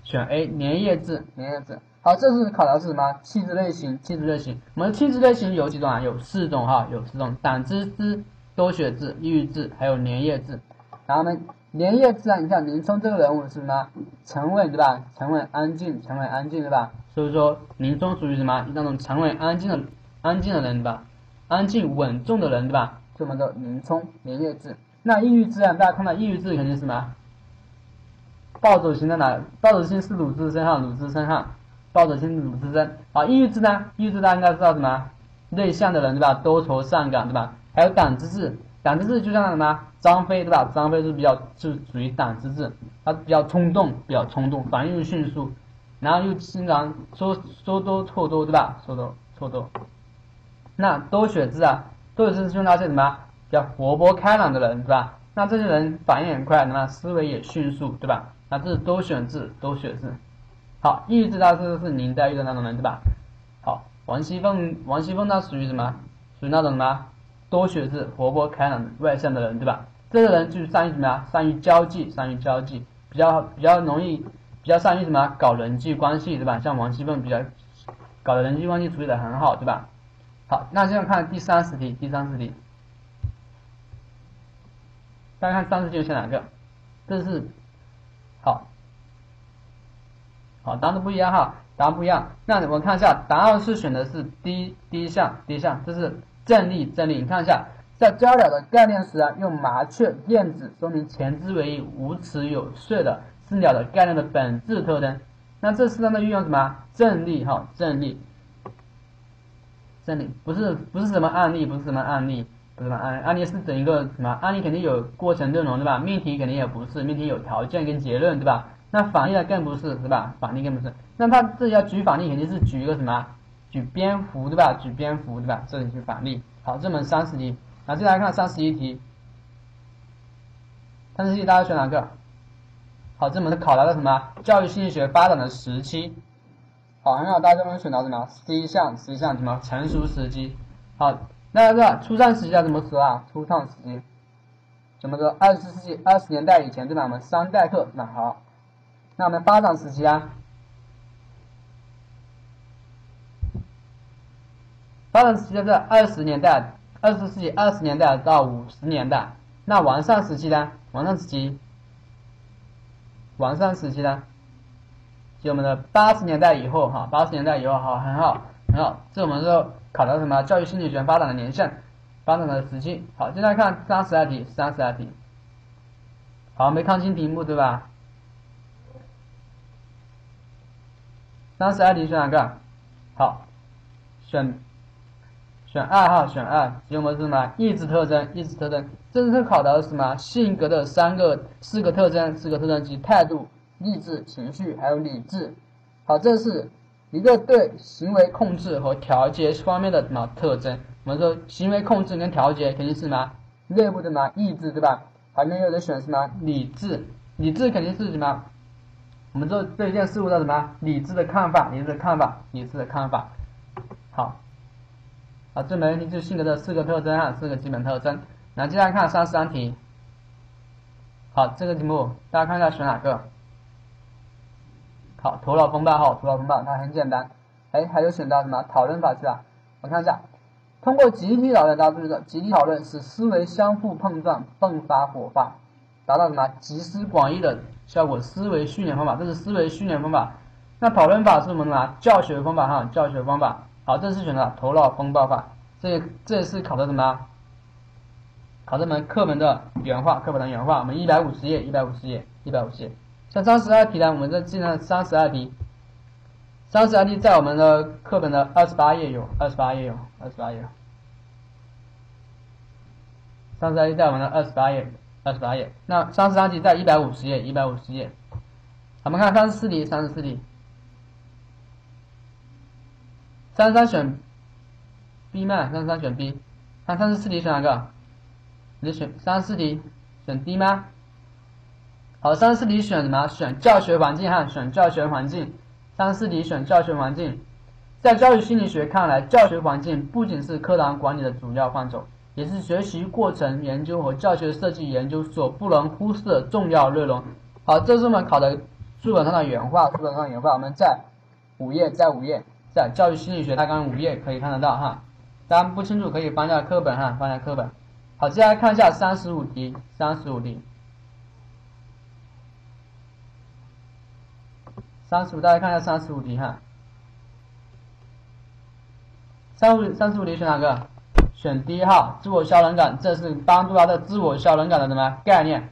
选 A，连叶字，连叶字。好，这是考的是什么？气质类型，气质类型。我们的气质类型有几种啊？有四种哈，有四种：胆汁质、多血质、抑郁质，还有粘液质。然后呢，粘液质啊，你像林冲这个人物是什么？沉稳对吧？沉稳安静，沉稳安静对吧？所以说林冲属于什么？那种沉稳安静的、安静的人对吧？安静稳重的人对吧？这么的林冲，粘液质。那抑郁质啊，大家看到抑郁质肯定是什么？暴走型的哪？暴走型是鲁智深哈，鲁智深哈。暴走型鲁智深，好，抑郁质呢？抑郁质大家应该知道什么？内向的人对吧？多愁善感对吧？还有胆汁质，胆汁质就像什么？张飞对吧？张飞是比较是属于胆汁质，他比较冲动，比较冲动，反应迅速，然后又经常说说多错多对吧？说多错多。那多血质啊，多血质就那些什么？比较活泼开朗的人对吧？那这些人反应很快，那思维也迅速对吧？那这是多选字，多选字。好，抑郁质他是是林黛玉的那种人，对吧？好，王熙凤，王熙凤她属于什么？属于那种什么多血质、活泼开朗、外向的人，对吧？这个人就是善于什么呀？善于交际，善于交际，比较比较容易，比较善于什么？搞人际关系，对吧？像王熙凤比较搞的人际关系处理的很好，对吧？好，那现在看第三十题，第三十题，大家看三十题选哪个？这是好，好，答案都不一样哈，答案不一样。那我们看一下，答案是选的是第一第一项，第一项，这是正例正例。你看一下，在交流的概念时啊，用麻雀、燕子说明前肢为，无齿有穗的是鸟的概念的本质特征。那这适当的运用什么正例哈，正例，正例不是不是什么案例，不是什么案例。不是吧？案案例是整一个什么？案例肯定有过程内容，对吧？命题肯定也不是，命题有条件跟结论，对吧？那反例呢更不是，是吧？反例更不是。那他这里要举反例，肯定是举一个什么？举蝙蝠，对吧？举蝙蝠，对吧？这里举反例。好，这门三十题，那接下来看三十一题。三十一大家选哪个？好，这门考察的什么？教育心理学发展的时期。好，很好，大家都能选到什么？C 项，C 项什么？成熟时期。好。那个初创时期要怎么说啊？初创时期怎么说？二十世纪二十年代以前对吧？我们三代课那好，那我们发展时期啊，发展时期在二十年代，二十世纪二十年代到五十年代。那完善时期呢？完善时期，完善时期呢？就我们的八十年代以后哈，八十年代以后好，很好，很好，这我们说。考的什么？教育心理学发展的年限，发展的时期。好，现在看三十二题，三十二题。好，没看清题目对吧？三十二题选哪个？好，选选二号，选二。题目是什么？意志特征，意志特征。这是考的什么？性格的三个、四个特征，四个特征及态度、意志、情绪还有理智。好，这是。一个对行为控制和调节方面的什么特征？我们说行为控制跟调节肯定是什么内部的什么意志，对吧？还没有人选什么理智，理智肯定是什么？我们说对一件事物的什么理智的看法，理智的看法，理智的看法。好，好，这门题就是性格的四个特征啊，四个基本特征。那接下来看三十三题。好，这个题目大家看一下选哪个？好，头脑风暴哈，头脑风暴，那很简单。哎，还有选到什么讨论法去吧？我看一下，通过集体讨论，大家注意的，集体讨论使思维相互碰撞，迸发火花，达到什么集思广益的效果。思维训练方法，这是思维训练方法。那讨论法是什么呢？教学方法哈，教学方法。好，这是选的头脑风暴法。这这是考的什么？考这门课本的原话，课本的原话。我们一百五十页，一百五十页，一百五十页。像三十二题呢，我们这记上三十二题，三十二题在我们的课本的二十八页有，二十八页有，二十八页。三十二题在我们的二十八页，二十八页。那三十三题在一百五十页，一百五十页。我们看三十四题，三十四题。三十三选 B 吗？三十三选 B。看三十四题选哪个？你选三十四题选 D 吗？好，三四题选什么？选教学环境哈，选教学环境。三四题选教学环境。在教育心理学看来，教学环境不仅是课堂管理的主要范畴，也是学习过程研究和教学设计研究所不能忽视的重要内容。好，这是我们考的书本上的原话，书本上原话，我们在五页，在五页，在教育心理学大纲五页可以看得到哈。大家不清楚可以翻下课本哈，翻下课本。好，接下来看一下三十五题，三十五题。三十五，大家看一下三十五题哈。三五三十五题选哪个？选第一号，自我效能感，这是帮助他的自我效能感的什么概念？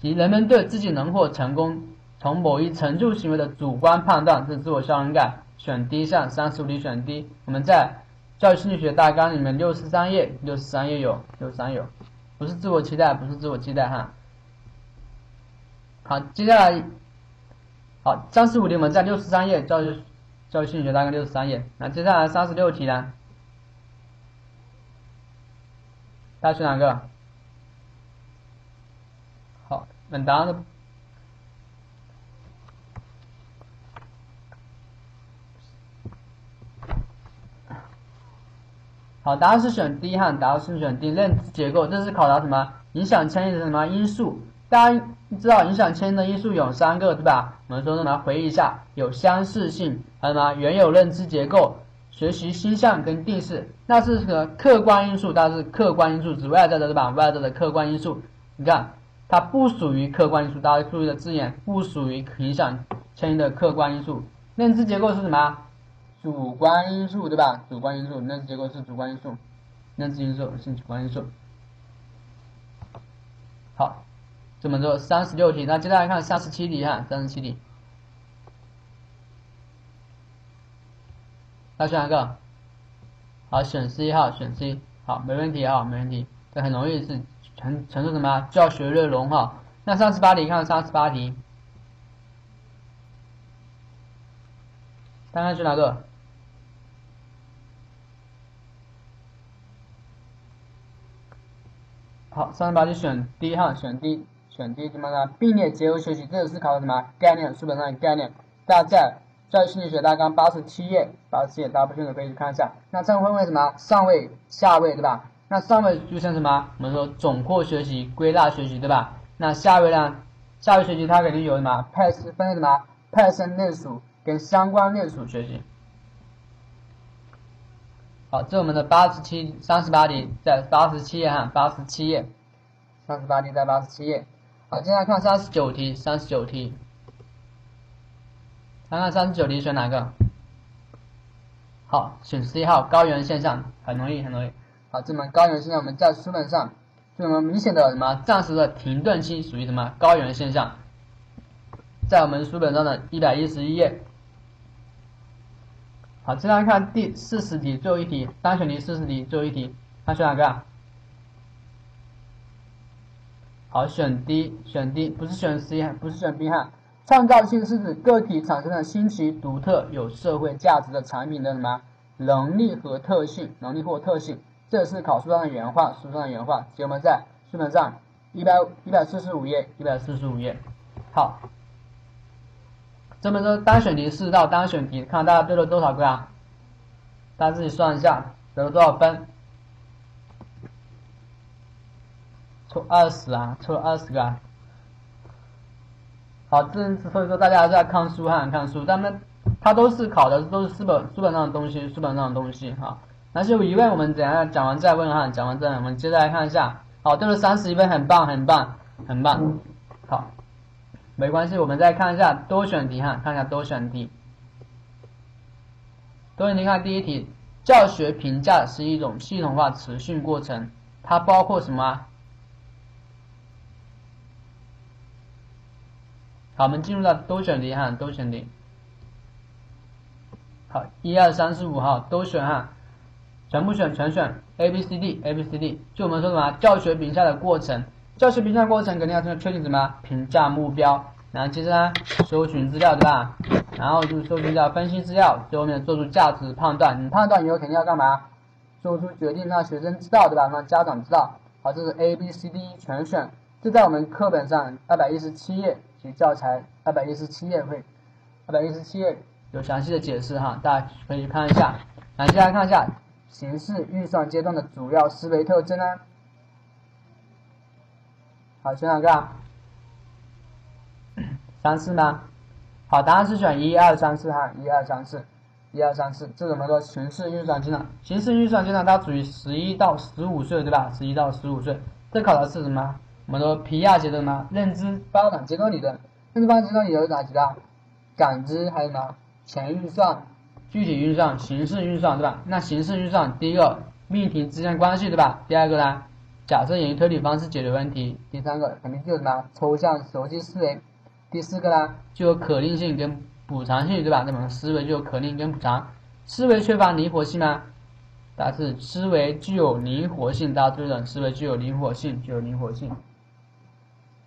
即人们对自己能否成功从某一成就行为的主观判断，是自我效能感。选 D 项，三十五题选 D。我们在教育心理学大纲里面六十三页，六十三页有，六十三有，不是自我期待，不是自我期待哈。好，接下来。好，三十五题我们在六十三页，教育教育心理学大概六十三页。那接下来三十六题呢？大家选哪个？好，本答案的。好，答案是选 D 哈，答案是选 D。认知结构，这是考察什么？影响迁移的什么因素？大家知道影响迁移的因素有三个，对吧？我们说什么？回忆一下，有相似性，还有什么？原有认知结构、学习倾向跟定势。那是个客观因素，它是客观因素，指外在的，对吧？外在的客观因素，你看它不属于客观因素，大家注意的字眼，不属于影响迁移的客观因素。认知结构是什么？主观因素，对吧？主观因素，认知结构是主观因素，认知因素是主观因素。好，这么做三十六题，那接下来看三十七题哈，三十七题，那选哪个？好，选 C 哈，选 C，好，没问题哈，没问题，这很容易是成成什么教学内容哈。那三十八题，看三十八题，看看选哪个？好，三十八题选 D 哈，选 D，选 D 怎么呢？并列结合学习，这个是考的什么概念？书本上的概念。大家在教育心理学大纲八十七页，八十七页大家不清楚可以去看一下。那这样分为什么？上位、下位，对吧？那上位就像什么？我们说总括学习、归纳学习，对吧？那下位呢？下位学习它肯定有什么？派生分什么？派生类属跟相关类属学习。好，这我们的八十七、三十八题在八十七页哈，八十七页，三十八题在八十七页。好，接下来看三十九题，三十九题，看看三十九题选哪个？好，选 C 号高原现象，很容易，很容易。好，这门高原现象我们在书本上，就我们明显的什么暂时的停顿期属于什么高原现象，在我们书本上的一百一十一页。好，接下来看第四十题，最后一题，单选题四十题，最后一题，看选哪个？好，选 D，选 D，不是选 C，不是选 B 哈。创造性是指个体产生的新奇、独特、有社会价值的产品的什么能力和特性，能力或特性。这是考书上的原话，书上的原话，节目在书本上一百一百四十五页，一百四十五页。好。这么多单选题四道单选题，看大家对了多少个啊？大家自己算一下，得了多少分？抽二十啊，抽了二十个。好，这所以说大家还是要看书哈，看书。咱们它都是考的都是书本书本上的东西，书本上的东西哈。那些疑问我们等下讲完再问哈，讲完再我们接着来看一下。好，对了三十一分，很棒，很棒，很棒。好。没关系，我们再看一下多选题哈，看一下多选题。多选题看第一题，教学评价是一种系统化持续过程，它包括什么？好，我们进入到多选题哈，多选题。好，一二三四五号都选哈，全部选全选 A B C D A B C D，就我们说什么教学评价的过程。教学评价过程肯定要先确定什么评价目标，然后接着呢搜寻资料对吧？然后就是搜寻资料、分析资料，最后面做出价值判断。你判断以后肯定要干嘛？做出决定，让学生知道对吧？让家长知道。好，这是 A B C D 全选，这在我们课本上二百一十七页及教材二百一十七页会，二百一十七页有详细的解释哈，大家可以看一下。来，接下来看一下形式预算阶段的主要思维特征呢？好，选哪个？三四吗？好，答案是选一二三四哈，一二三四，一二三四，这怎么说？形式运算阶段，形式运算阶段它属于十一到十五岁，对吧？十一到十五岁，这考的是什么？我们说皮亚杰的什么？认知发展阶段理论，认知发展阶段里有哪几个？感知还有什么？前运算、具体运算、形式运算，对吧？那形式运算，第一个命题之间关系，对吧？第二个呢？假设演绎推理方式解决问题，第三个肯定就是什么抽象逻辑思维，第四个呢具有可定性跟补偿性，对吧？那么思维具有可定跟补偿，思维缺乏灵活性吗？答是思维具有灵活性，大家注意了，思维具有灵活性，具有灵活性。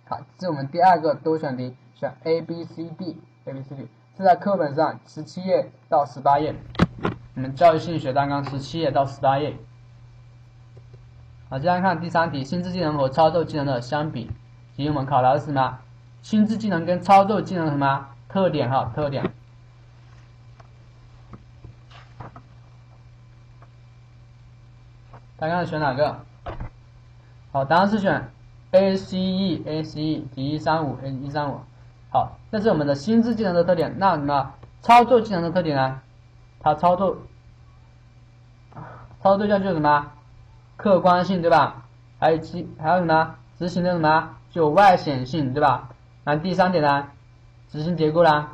好，这是我们第二个多选题，选 A B C D，A B C D 是在课本上十七页到十八页，我们教育心理学大纲十七页到十八页。好，接下来看第三题，心智技能和操作技能的相比，及我们考的是什么？心智技能跟操作技能什么特点？哈，特点。大家看选哪个？好，答案是选 A C E A C E 及一三五 A 一三五。好，这是我们的心智技能的特点。那什么操作技能的特点呢？它操作操作对象就是什么客观性，对吧？还有其还有什么执行的什么就外显性，对吧？那第三点呢，执行结构呢，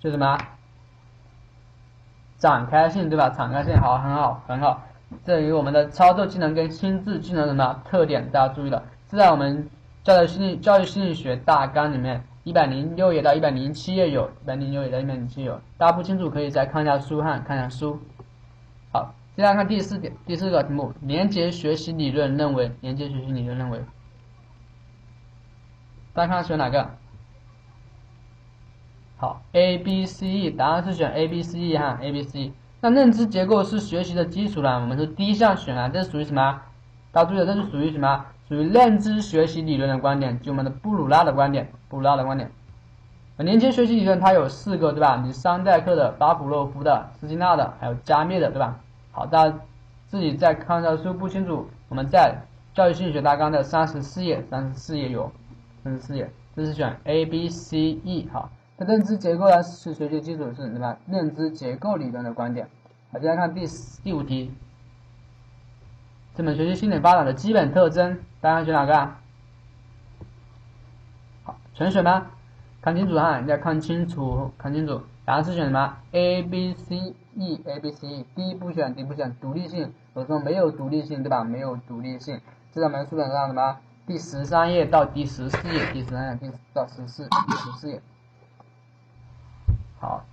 就什么展开性，对吧？展开性好，很好，很好。这与我们的操作技能跟心智技能什么特点，大家注意了，是在我们教育心理教育心理学大纲里面一百零六页到一百零七页有，一百零六页到一百零七有，大家不清楚可以再看一下书哈，看一下书。好，接下来看第四点，第四个题目，连接学习理论认为，连接学习理论认为，大家看选哪个？好，A、B、C、E，答案是选 A、B、C、E 哈，A B C E。那认知结构是学习的基础呢？我们是第一项选啊，这是属于什么？大家注意，这是属于什么？属于认知学习理论的观点，就我们的布鲁纳的观点，布鲁纳的观点。连接学习理论它有四个，对吧？你桑代克的、巴甫洛夫的、斯金纳的，还有加缪的，对吧？好，大家自己再看一下书不清楚，我们在教育心理学大纲的三十四页，三十四页有，三十四页，这是选 A、B、C、E 好。那认知结构呢？是学习基础是什么？认知结构理论的观点。好，接下来看第第五题。这门学习心理发展的基本特征，大家选哪个啊？好，全选吗？看清楚哈，要看清楚，看清楚。答案是选什么？A、B、C、E、A、B、C、E。第一步选，第一步选独立性，我说没有独立性，对吧？没有独立性。这在我们书本上什么？第十三页到第十四页，第十三页到十四，第十四页。好，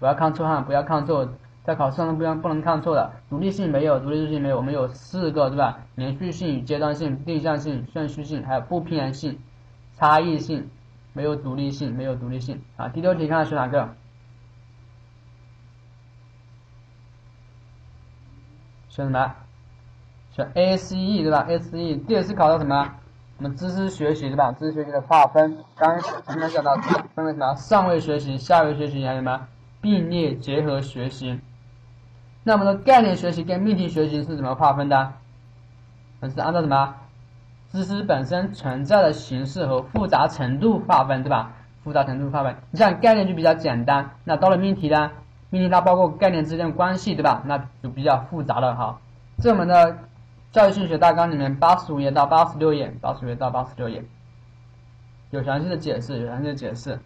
不要看错哈，不要看错，在考试上不要不能看错的。独立性没有，独立性没有，我们有四个对吧？连续性与阶段性、定向性、顺序性，还有不偏性、差异性，没有独立性，没有独立性啊。第六题看看选哪个？选什么？选 A C E 对吧？A C E 第二次考的什么？我们知识学习对吧？知识学习的划分，刚刚前面讲到分为什么？上位学习、下位学习还有什么并列结合学习？那我们的概念学习跟命题学习是怎么划分的？是按照什么知识本身存在的形式和复杂程度划分，对吧？复杂程度划分，你像概念就比较简单，那到了命题呢？命题它包括概念之间的关系，对吧？那就比较复杂了哈。这我们的。教育心理学大纲里面八十五页到八十六页，八十五页到八十六页有详细的解释，有详细的解释。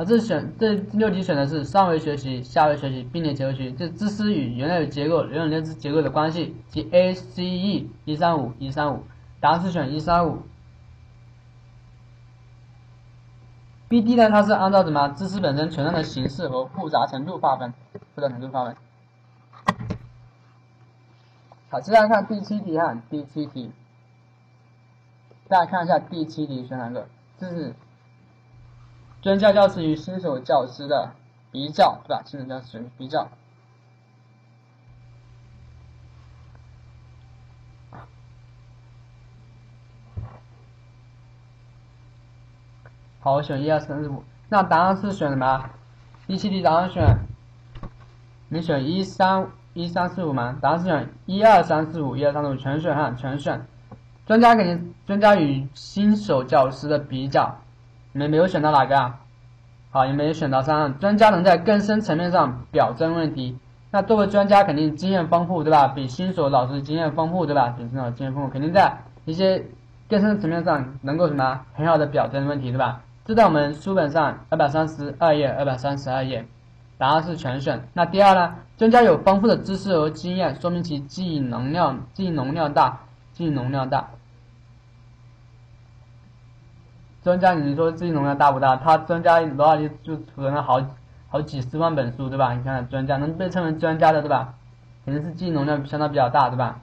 好，这选这第六题选的是上位学习、下位学习并列结合学习，这知识与原来的结构、原有认知结构的关系及 A C E 一三五一三五，答案是选一三五。B D 呢，它是按照什么知识本身存在的形式和复杂程度划分，复杂程度划分。好，接下来看第七题哈，第七题，大家看一下第七题选哪个？这是专家教师与新手教师的比较，对吧？新手教师比较。好，我选一二三四五，那答案是选什么？第七题答案选，你选一三。一三四五吗？答案是选一二三四五，一二三四五全选哈，全选。专家肯定专家与新手教师的比较，你们没有选到哪个啊？好，你们有选到三。专家能在更深层面上表征问题，那作为专家肯定经验丰富，对吧？比新手老师经验丰富，对吧？比新手经验丰富，肯定在一些更深层面上能够什么很好的表征问题，对吧？这在我们书本上二百三十二页，二百三十二页。答案是全选。那第二呢？专家有丰富的知识和经验，说明其记忆能量、记忆容量大、记忆容量大。专家，你说记忆容量大不大？他专家脑海里就储存了好好几十万本书，对吧？你看，专家能被称为专家的，对吧？肯定是记忆容量相当比较大，对吧？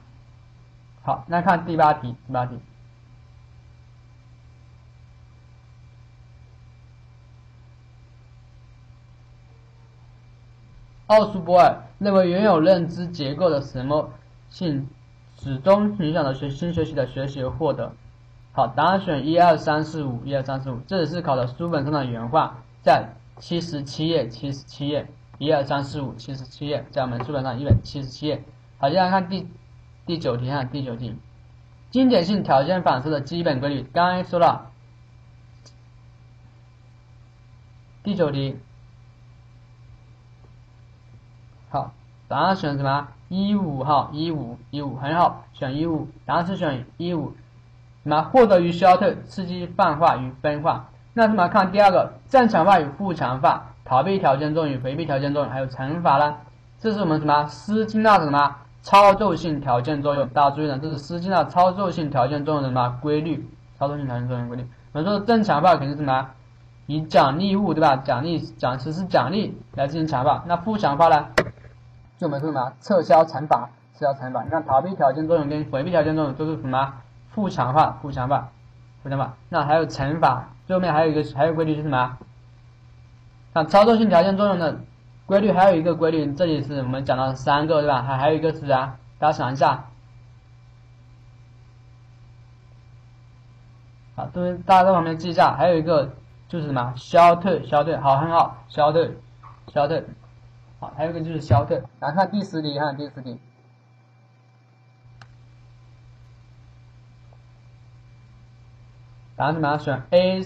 好，那看第八题，第八题。奥苏波尔认为，原有认知结构的什么性始终影响了学新学习的学习和获得。好，答案选一二三四五，一二三四五，这里是考的书本上的原话，在七十七页，七十七页，一二三四五，七十七页，在我们书本上一百七十七页。好，接下来看第第九题，哈第九题，经典性条件反射的基本规律，刚才说了。第九题，好，答案选什么？一五号，一五一五很好，选一五，答案是选一五。什么？获得与消退，刺激泛化与分化。那什么？看第二个，正常化与负强化，逃避条件作用与回避条件作用，还有惩罚呢？这是我们什么？斯金纳的什么操作性条件作用？大家注意了，这是斯金纳操作性条件作用的什么规律？操作性条件作用规律。我们说正强化肯定是什么？以奖励物对吧？奖励奖实施奖励来进行强化。那负强化呢？就我们说什么？撤销惩罚，撤销惩罚。你看逃避条件作用跟回避条件作用都是什么？负强化，负强化，负强化。那还有乘法，最后面还有一个还有规律是什么？那操作性条件作用的规律还有一个规律，这里是我们讲到三个对吧？还还有一个是啥？大家想一下。好，都大家在旁边记一下。还有一个。就是什么消退，消退，好，很好，消退，消退，好，还有一个就是消退。来看第十题，看第十题，答案什么？选 A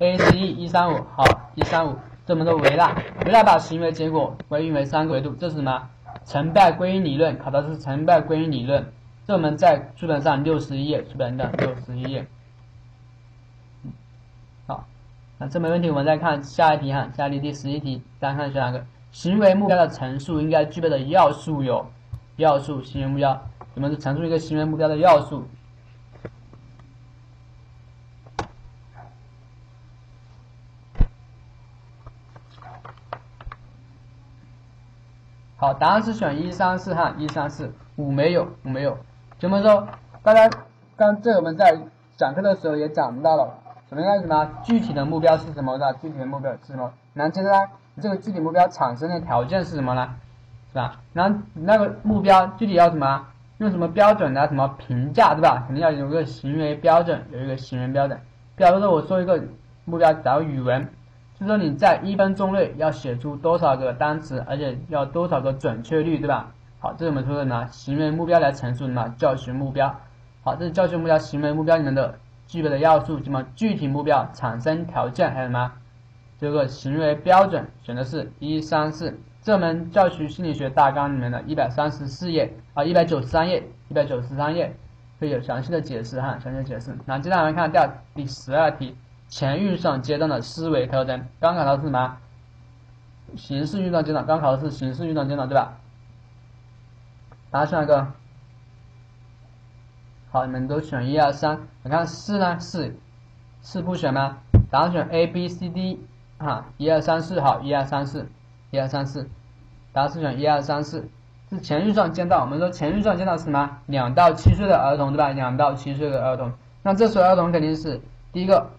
A C E 一三五，好，一三五，这么多维纳，维纳把行为结果归因为三个维度，这是什么？成败归因理论，考的是成败归因理论。这我们在书本上六十一页，书本的六十一页。好那这没问题，我们再看下一题哈，下一题第十一题，大家看选哪个？行为目标的陈述应该具备的要素有，要素行为目标，我们是陈述一个行为目标的要素。好，答案是选一三四哈，一三四五没有，五没有。怎么说？大家刚这我们在讲课的时候也讲到了。什么样什么具体的目标是什么的？具体的目标是什么？然后接着呢，你这个具体目标产生的条件是什么呢？是吧？然后那个目标具体要什么？用什么标准来什么评价，对吧？肯定要有个行为标准，有一个行为标准。比如说我说一个目标，假如语文，就说你在一分钟内要写出多少个单词，而且要多少个准确率，对吧？好，这是我们说的拿行为目标来陈述什么教学目标？好，这是教学目标行为目标里面的。具备的要素，什么具体目标产生条件，还有什么这个行为标准，选的是一三四这门教学心理学大纲里面的一百三十四页啊，一百九十三页，一百九十三页会有详细的解释哈，详细的解释。那接下来看第二第十二题，前运算阶段的思维特征，刚考的是什么？形式运算阶段，刚考的是形式运算阶段，对吧？答案是哪个？好，你们都选一二三。你看四呢？四，四不选吗？答案选 A B C D 啊，一二三四，好，一二三四，一二三四，答案是选一二三四，是前运算阶段。我们说前运算阶段是什么？两到七岁的儿童，对吧？两到七岁的儿童，那这时候儿童肯定是第一个，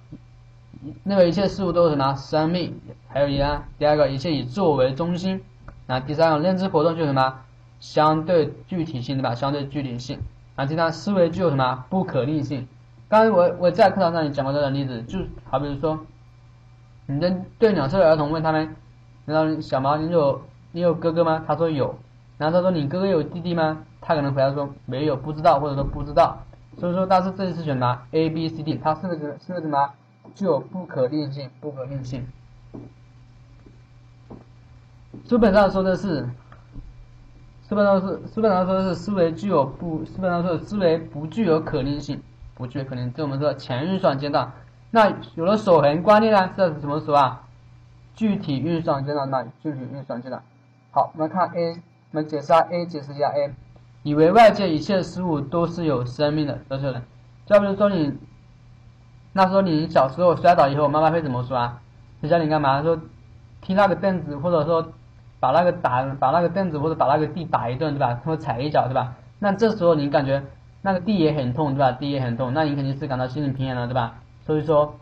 认为一切事物都是什么？生命，还有一呢？第二个，一切以自我为中心。那第三个，认知活动就是什么？相对具体性，对吧？相对具体性。啊，第三思维具有什么不可逆性？刚才我我在课堂上也讲过这个例子，就好比如说，你跟对两岁的儿童问他们，然后小毛你有你有哥哥吗？他说有，然后他说你哥哥有弟弟吗？他可能回答说没有，不知道或者说不知道。所以说，但是这次选答 A B C D，他是不是是不是什么具有不可逆性？不可逆性。书本上说的是。书本上是书本上说的是思维具有不书本上说的思维不具有可逆性，不具有可逆。这我们说前运算阶段，那有了守恒观念呢？这是什么时候啊？具体运算阶段，那具体运算阶段。好，我们看 A，我们解释下 A，解释一下 A，以为外界一切事物都是有生命的，都是的。就比如说你，那时候你小时候摔倒以后，妈妈会怎么说啊？就叫你干嘛？说踢那个凳子，或者说。把那个打，把那个凳子或者把那个地打一顿，对吧？或者踩一脚，对吧？那这时候你感觉那个地也很痛，对吧？地也很痛，那你肯定是感到心理平衡了，对吧？所以说，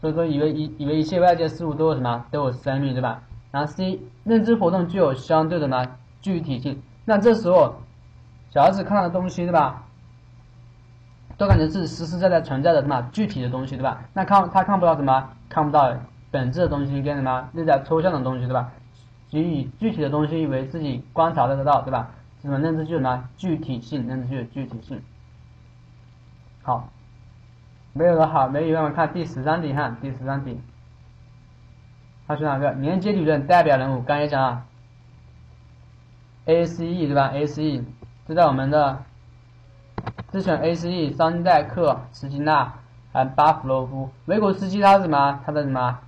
所以说以为以以为一切外界事物都有什么都有生命，对吧？然后 C 认知活动具有相对的什么具体性，那这时候小孩子看到的东西，对吧？都感觉是实实在在存在的什么具体的东西，对吧？那看他看不到什么，看不到本质的东西跟什么内在抽象的东西，对吧？给予具体的东西为自己观察的得到，对吧？什么认知具有什么具体性？认知具有具体性。好，没有了好，没有的看第十三题哈，第十三题，他选哪个？连接理论代表人物，刚才讲了，ACE 对吧？ACE，这在我们的自选 ACE，桑代克、斯金纳，还有巴甫洛夫，维果斯基他是什么？他的什么？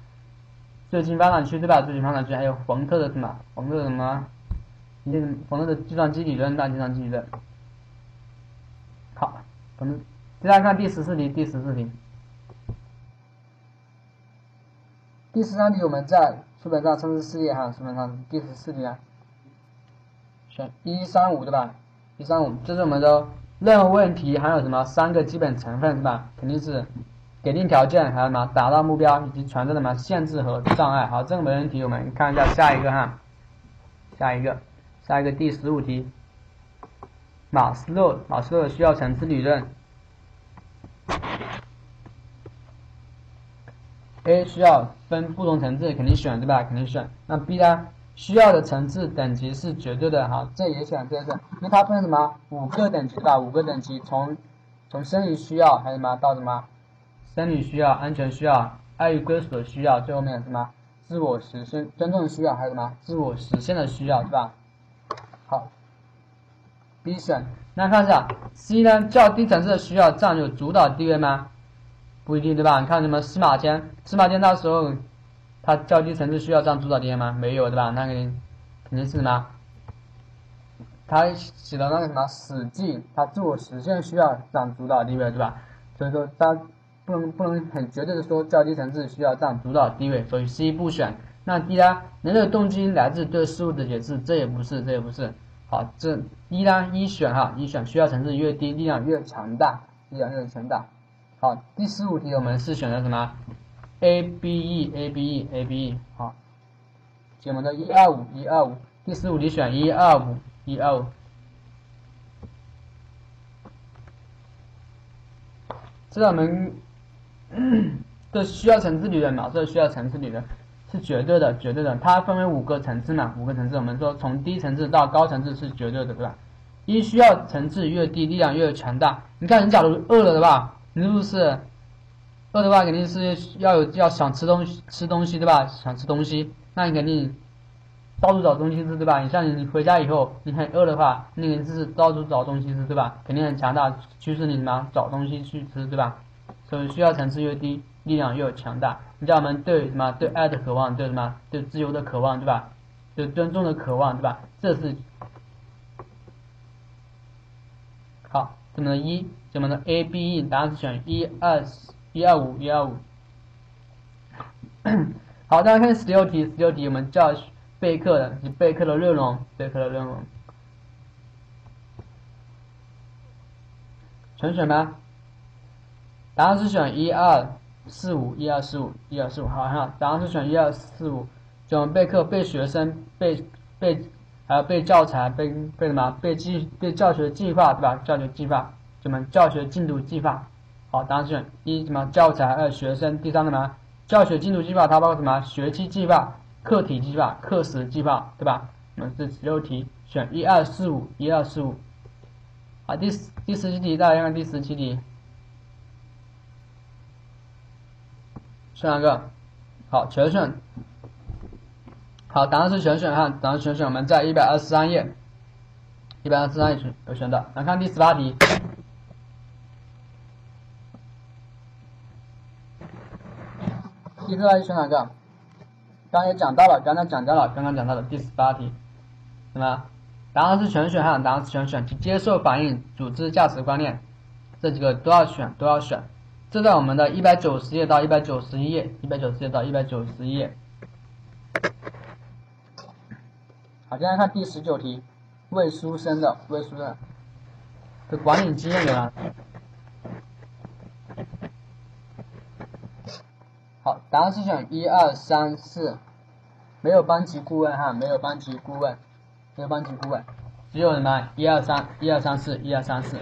最近发展区对吧？最近发展区还有冯特的什么？冯特的什么？冯特的计算机理论，大计算机理论。好，我们接下来看第十四题。第十四题，第十三题我们在书本上三十四页哈，书本上第十四题啊，选一三五对吧？一三五，这是我们的任何问题，还有什么三个基本成分是吧？肯定是给定条件，还有什么达到目标，以及存在什么限制和障碍。好，这个没问题。我们看一下下一个哈，下一个，下一个第十五题。马斯洛，马斯洛需要层次理论。A 需要分不同层次，肯定选对吧？肯定选。那 B 呢？需要的层次等级是绝对的，哈，这也选，这也选，因为它分什么？五个等级吧，五个等级，从从生理需要还有什么到什么？生理需要、安全需要、爱与归属的需要，最后面什么？自我实现、尊重的需要，还有什么？自我实现的需要，对吧？好。B 选，那看一下 C 呢？较低层次的需要占有主导地位吗？不一定，对吧？你看什么司马迁，司马迁那时候他较低层次需要占主导地位吗？没有，对吧？那肯定肯定是什么？他写的那个什么《史记》，他自我实现需要占主导地位，对吧？所以说他不能不能很绝对的说较低层次需要占主导地位，所以 C 不选。那 D 呢？人的动机来自对事物的解释，这也不是，这也不是。好，这一呢一选哈，一选需要层次越低，力量越强大，力量越强大。好，第十五题我们是选择什么？A B E A B E A B E。好，我们的一二五一二五，第十五题选一二五一二五。这我们的需要层次理论嘛，这需要层次理论。是绝对的，绝对的。它分为五个层次嘛，五个层次。我们说从低层次到高层次是绝对的，对吧？一需要层次越低，力量越强大。你看，你假如饿了，对吧？你是不是饿的话，肯定是要有要想吃东西，吃东西，对吧？想吃东西，那你肯定到处找东西吃，对吧？你像你回家以后，你很饿的话，那个是到处找东西吃，对吧？肯定很强大，驱使你什么找东西去吃，对吧？所以需要层次越低。力量越强大，你知道我们对什么？对爱的渴望，对什么？对自由的渴望，对吧？对尊重的渴望，对吧？这是好，这么的一，这么的 A B E，答案是选一二一二五一二五。好，大家看十六题，十六题我们教备课的，是备课的内容，备课的内容，全选吗？答案是选一二。四五一二四五一二四五，好哈，答案是选一二四五，选备课备学生备备，还有备教材备备什么？备计备教学计划对吧？教学计划什么？教学进度计划，好，答案是选一什么？教材二学生，第三什么？教学进度计划它包括什么？学期计划、课题计划、课时计划对吧？我们是十六题，选一二四五一二四五，好，第十第十七题大家看第十七题。选哪个？好，全选。好，答案是全选哈，答案全选。我们在一百二十三页，一百二十三页有选的。来看第十八题。第十八题选哪个？刚才讲到了，刚刚讲到了，刚刚讲到的第十八题，什么？答案是全选哈，答案是全选。接受反应、组织价值观念，这几个都要选，都要选。这在我们的一百九十页到一百九十一页，一百九十页到一百九十一页。好，现在看第十九题，魏书生的魏书生的管理经验有哪？好，答案是选一二三四，没有班级顾问哈，没有班级顾问，没有班级顾问，只有什么一二三一二三四一二三四，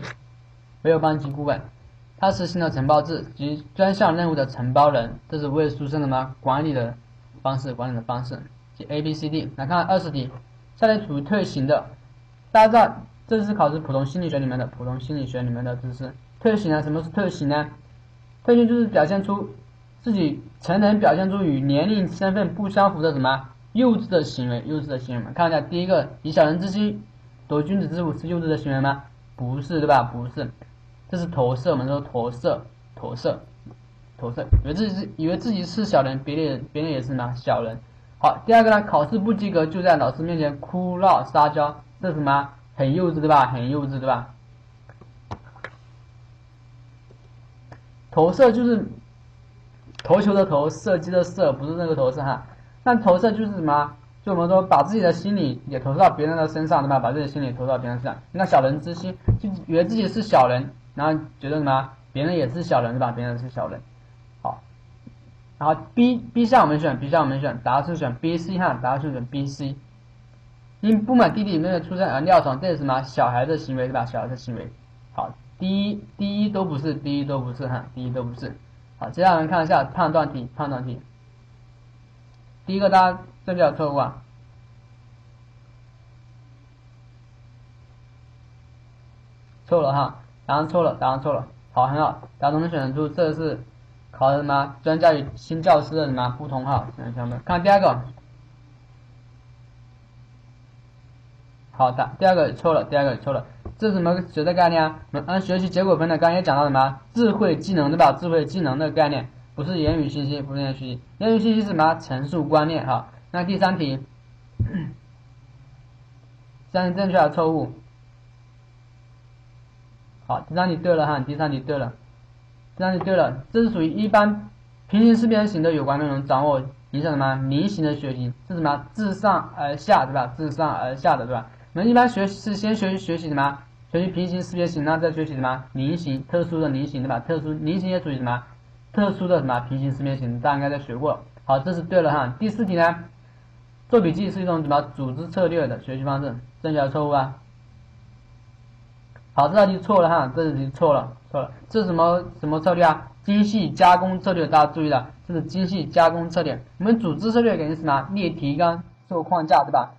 没有班级顾问。他实行了承包制及专项任务的承包人，这是魏书生的吗？管理的方式，管理的方式。即 A、B、C、D。来看二十题，下列属于特行的，大家知道这是考试普通心理学里面的普通心理学里面的知识。特型呢？什么是特型呢？特性就是表现出自己成人表现出与年龄身份不相符的什么幼稚的行为，幼稚的行为我们。看一下第一个，以小人之心夺君子之腹是幼稚的行为吗？不是，对吧？不是，这是投射，我们说投射，投射，投射，以为自己是以为自己是小人，别人别人也是什么小人。好，第二个呢，考试不及格就在老师面前哭闹撒娇，这是什么？很幼稚，对吧？很幼稚，对吧？投射就是投球的投，射击的射，不是那个投射哈。那投射就是什么？就我们说把自己的心理也投射到别人的身上，对吧？把自己的心理投射到别人身上。那小人之心，就以为自己是小人，然后觉得什么？别人也是小人，对吧？别人是小人。好，然后 B B 项我们选，B 项我们选，答案是选 B C 哈，答案是选 B C。因不满弟弟妹妹出生而尿床，这是什么？小孩的行为，对吧？小孩的行为。好。第一，第一都不是，第一都不是哈，第一都不是。好，接下来我们看一下判断题，判断题。第一个，大家正确错误啊？错了哈，答案错了，答案错了。好，很好，大家都能选出这是考的什么？专家与新教师的什么不同哈？同学们，看第二个。好的，第二个错了，第二个错了。这是什么学的概念啊？按学习结果分的，刚才讲到什么？智慧技能对吧？智慧技能的概念不是言语信息，不是言语信息。言语信息是什么？陈述观念哈。那第三题，三题正确还是错误？好，第三题对了哈，第三题对了，第三题对了。这是属于一般平行四边形的有关内容，掌握影响什么？菱形的学习是什么？自上而下对吧？自上而下的对吧？我们一般学是先学习学习什么？属于平行四边形，然后再学习什么菱形，特殊的菱形，对吧？特殊菱形也属于什么？特殊的什么平行四边形？大家应该在学过。好，这是对了哈。第四题呢？做笔记是一种什么组织策略的学习方式？正确还是错误啊？好，这道题错了哈，这道题错了，错了。这是什么什么策略啊？精细加工策略，大家注意了，这是精细加工策略。我们组织策略肯定是什么？列提纲、做框架，对吧？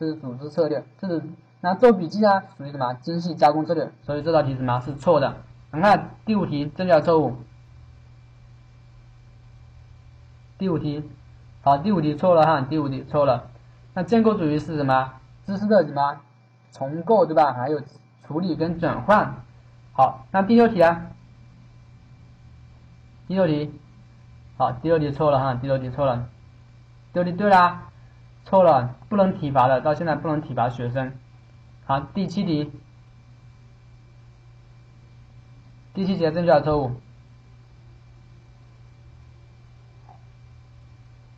这是组织策略，这是。那做笔记呢，属于什么精细加工策略？所以这道题什么是错的？我们看第五题，正确错误？第五题，好，第五题错了哈，第五题错了。那建构主义是什么？知识的什么重构，对吧？还有处理跟转换。好，那第六题啊，第六题，好，第六题错了哈，第六题错了。第六题对啦，错了，不能体罚的，到现在不能体罚学生。好，第七题，第七题正确还是错误？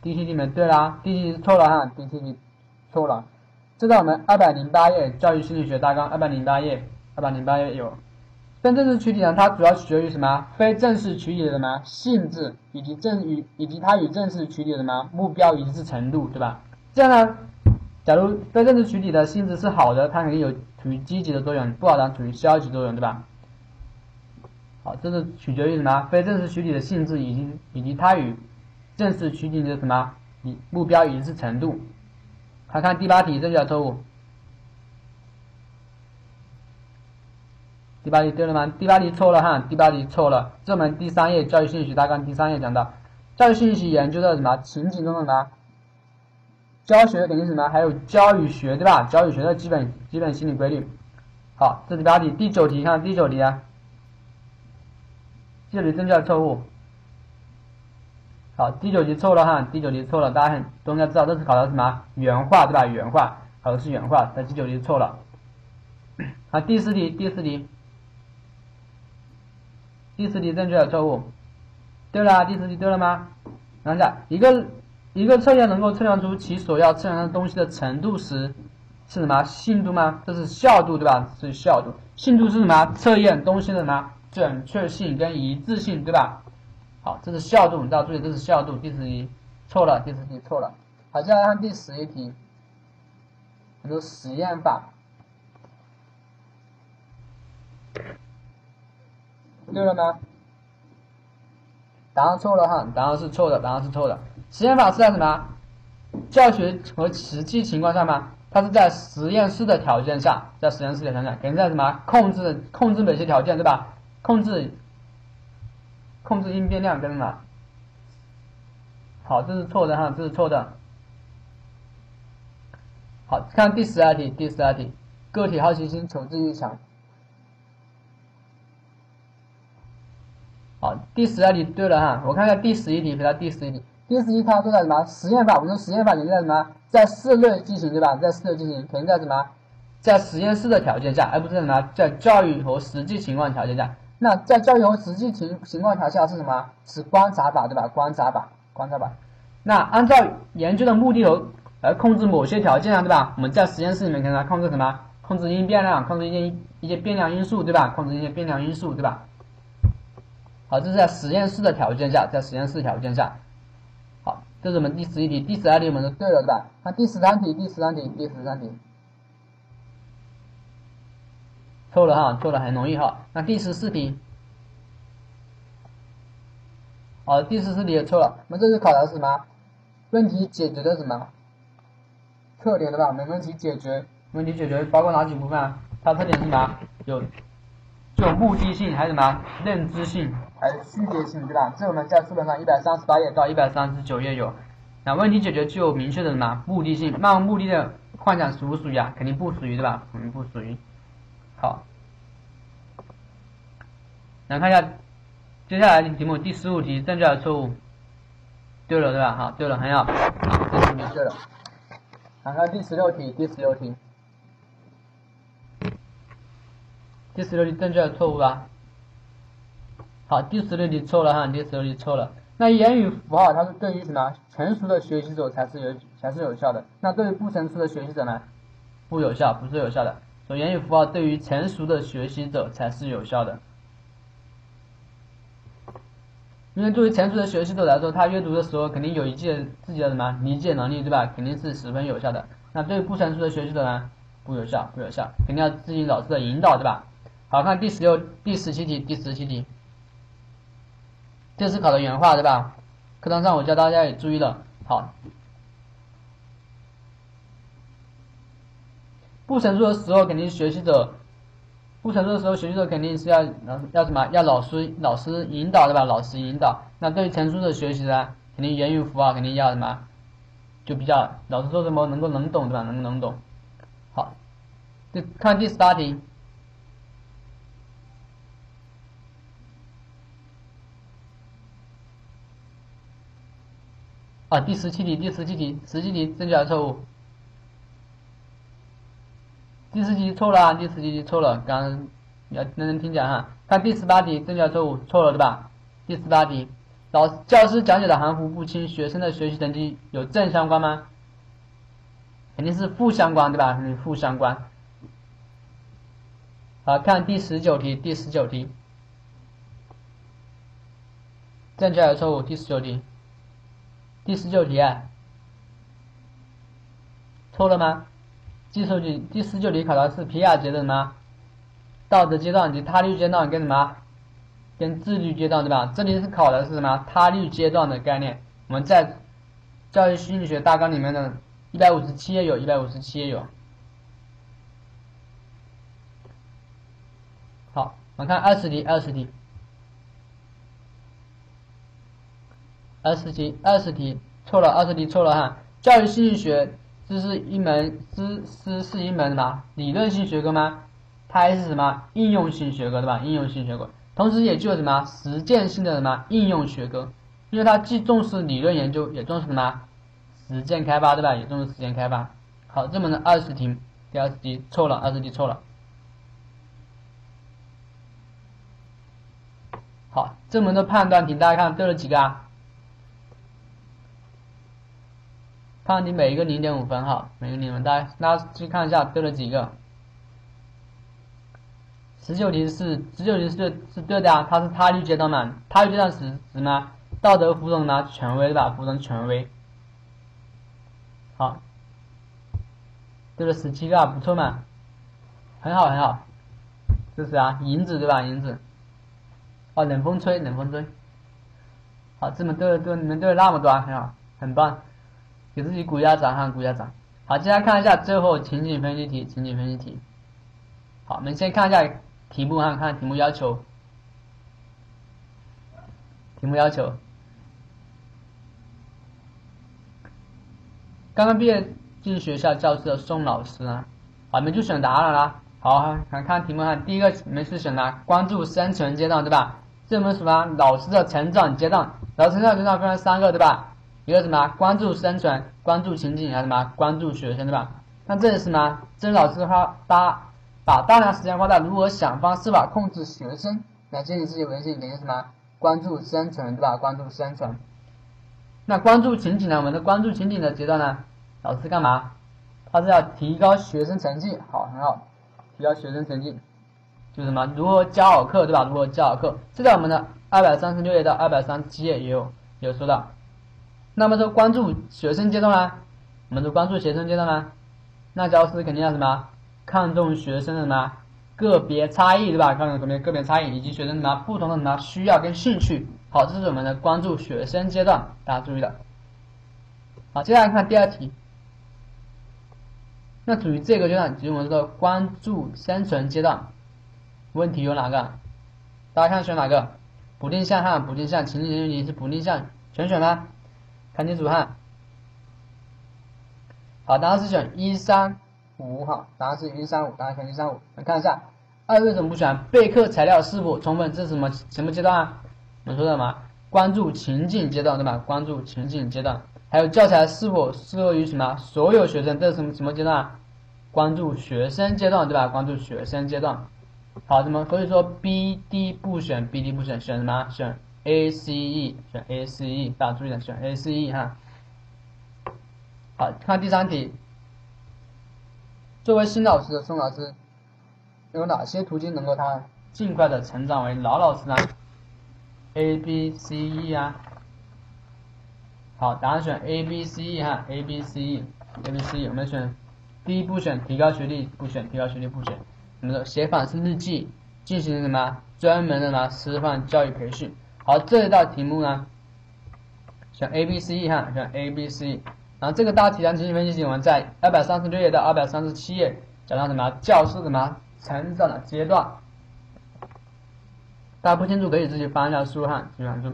第七题没对啦，第七题是错了哈，第七题错了。这在我们二百零八页教育心理学大纲二百零八页，二百零八页有。非正式群体呢，它主要取决于什么？非正式群体的什么性质，以及正与以及它与正式群体的什么目标一致程度，对吧？这样呢？假如非正式群体的性质是好的，它肯定有处于积极的作用；不好的处于消极作用，对吧？好，这是取决于什么？非正式群体的性质以及以及它与正式群体的什么以目标一致程度。看看第八题正确错误？第八题对了吗？第八题错了哈，第八题错了。这门第三页教育信息大纲第三页讲到，教育信息研究的什么情景中的什么？教学等于什么？还有教与学，对吧？教与学的基本基本心理规律。好，这是第八题，第九题，看第九题啊。这里正确的错误？好，第九题错了哈，第九题错了，大家很都应该知道，这是考的什么？原话，对吧？原话，考的是原话，但第九题错了。好，第四题，第四题，第四题正确的错误？对了，第四题对了吗？看一下一个。一个测验能够测量出其所要测量的东西的程度时，是什么？信度吗？这是效度，对吧？是效度。信度是什么？测验东西的什么？准确性跟一致性，对吧？好，这是效度，大家注意，这是效度。第十题错了，第十题错了。好，接下来看第十一题，很多实验法，对了吗？答案错了哈，答案是错的，答案是错的。实验法是在什么教学和实际情况下吗？它是在实验室的条件下，在实验室的条件下，肯定在什么控制控制某些条件，对吧？控制控制因变量跟什么？好，这是错的哈，这是错的。好看第十二题，第十二题，个体好奇心、求知欲强。好，第十二题对了哈，我看看第十一题，回答第十一题。第十一它都在什么实验法？我们说实验法肯定在什么？在室内进行对吧？在室内进行，肯定在什么？在实验室的条件下，而不是在什么？在教育和实际情况条件下。那在教育和实际情情况条件下是什么？是观察法对吧？观察法，观察法。那按照研究的目的和来控制某些条件啊，对吧？我们在实验室里面给它控制什么？控制因变量，控制一些一些变量因素，对吧？控制一些变量因素，对吧？好，这是在实验室的条件下，在实验室条件下。这是我们第十一题，第十二题我们是对了，对吧？那第十三题，第十三题，第十三题，错了哈，错了，很容易哈。那第十四题，好，第十四题也错了。我们这次考的是什么？问题解决的什么？特点对吧？没问题解决，问题解决包括哪几部分啊？它特点是什么？有具有目的性，还有什么？认知性，还有区别性，对吧？这我们在书本上一百三十八页到一百三十九页有。那问题解决具有明确的什么？目的性，漫无目的的幻想属不属于啊？肯定不属于，对吧？肯定不属于。好，来看一下接下来的题目，第十五题正确的错误？对了，对吧？好，对了，很好，这题对了。看看第十六题，第十六题，第十六题正确的错误啊？好，第十六题错了哈，第十六题错了。那言语符号它是对于什么成熟的学习者才是有才是有效的，那对于不成熟的学习者呢？不有效，不是有效的。说言语符号对于成熟的学习者才是有效的。因为对于成熟的学习者来说，他阅读的时候肯定有一定自己的什么理解能力，对吧？肯定是十分有效的。那对于不成熟的学习者呢，不有效，不有效，肯定要自己老师的引导，对吧？好看第十六、第十七题，第十七题，这次考的原话，对吧？课堂上我教大家也注意了，好。不成熟的时候，肯定学习者。不成熟的时候，学习者肯定是要要什么？要老师老师引导对吧？老师引导。那对于成熟的学习呢，肯定言语符号肯定要什么？就比较老师说什么能够能懂对吧？能够能懂。好，就看第十八题。啊，第十七题，第十七题，十七题正确还是错误？第十题错了啊！第十题错了，刚刚要认真听讲哈。看第十八题，正确错误？错了对吧？第十八题，老教师讲解的含糊不清，学生的学习成绩有正相关吗？肯定是负相关对吧？肯定负相关。好看第十九题，第十九题，正确还是错误？第十九题，第十九题，错了吗？第十题，第十九题考的是皮亚杰的什么道德阶段及他律阶段跟什么跟自律阶段对吧？这里是考的是什么他律阶段的概念？我们在教育心理学大纲里面的一百五十七页有，一百五十七页有。好，我们看二十题，二十题，二十题，二十题错了，二十题错了哈，教育心理学。这是一门知是是一门什么理论性学科吗？它还是什么应用性学科对吧？应用性学科，同时也具有什么实践性的什么应用学科？因为它既重视理论研究，也重视什么实践开发对吧？也重视实践开发。好，这门的二十题，第二十题错了，二十题错了。好，这门的判断题大家看对了几个啊？看你每一个零点五分哈，每个零分，大家大家去看一下对了几个。十九题是十九题是是对的啊，它是他律阶段嘛，他律阶段是什么？道德服从呢？权威对吧？服从权威。好，对了十七个，不错嘛，很好很好，这是啊，银子对吧？银子。哦，冷风吹，冷风吹。好，这么对对你们对了那么多，很好，很棒。给自己鼓一下掌哈，鼓一下掌。好，接下来看一下最后情景分析题，情景分析题。好，我们先看一下题目哈，看题目要求。题目要求，刚刚毕业进学校教室的宋老师啊，我们就选答案啦。好，看看题目哈，第一个我们是选的关注生存阶段，对吧？这我们什么老师的成长阶段？老师成长阶段分成三个，对吧？一个什么关注生存，关注情景，还有什么关注学生，对吧？那这里是什么？这老师他大把大量时间花在如何想方设法控制学生来建立自己文献，等于什么？关注生存，对吧？关注生存。那关注情景呢？我们的关注情景的阶段呢？老师干嘛？他是要提高学生成绩，好，很好，提高学生成绩，就是什么？如何教好课，对吧？如何教好课？这在我们的二百三十六页到二百三十七页也有有说到。那么说关注学生阶段呢？我们说关注学生阶段呢？那教师肯定要什么？看重学生的什么？个别差异对吧？看看个别个别差异以及学生什么不同的什么需要跟兴趣。好，这是我们的关注学生阶段，大家注意了。好，接下来看第二题。那处于这个阶段，即我们说关注生存阶段，问题有哪个？大家看选哪个？不定向哈，不定向，情景情景是不定向，全选吗？看清楚哈。好，答案是选一三。五哈，答案是一三五，答案选一三五。来看一下，二为什么不选？备课材料是否充分？这是什么什么阶段啊？我们说的什么？关注情境阶段对吧？关注情境阶段。还有教材是否适合于什么？所有学生？这是什么什么阶段？关注学生阶段对吧？关注学生阶段。好，那么所以说 B D 不选，B D 不选，选什么？选 A C E，选 A C E，大家注意了，选 A C E 哈。好看第三题。作为新老师的宋老师，有哪些途径能够他尽快的成长为老老师呢？A、B、C、E 啊。好，答案选 A、B、C、E 哈，A、B、C、E，A、B、C、E，我们选第一不选，提高学历不选，提高学历不选。我们的写反思日记，进行什么专门的什么师范教育培训？好，这一道题目呢，选 A、B、C、哈，选 A、B、C。然后这个大题呢，情景分析题，我们在二百三十六页到二百三十七页讲到什么教师什么成长的阶段，大家不清楚可以自己翻一下书哈，自己翻书。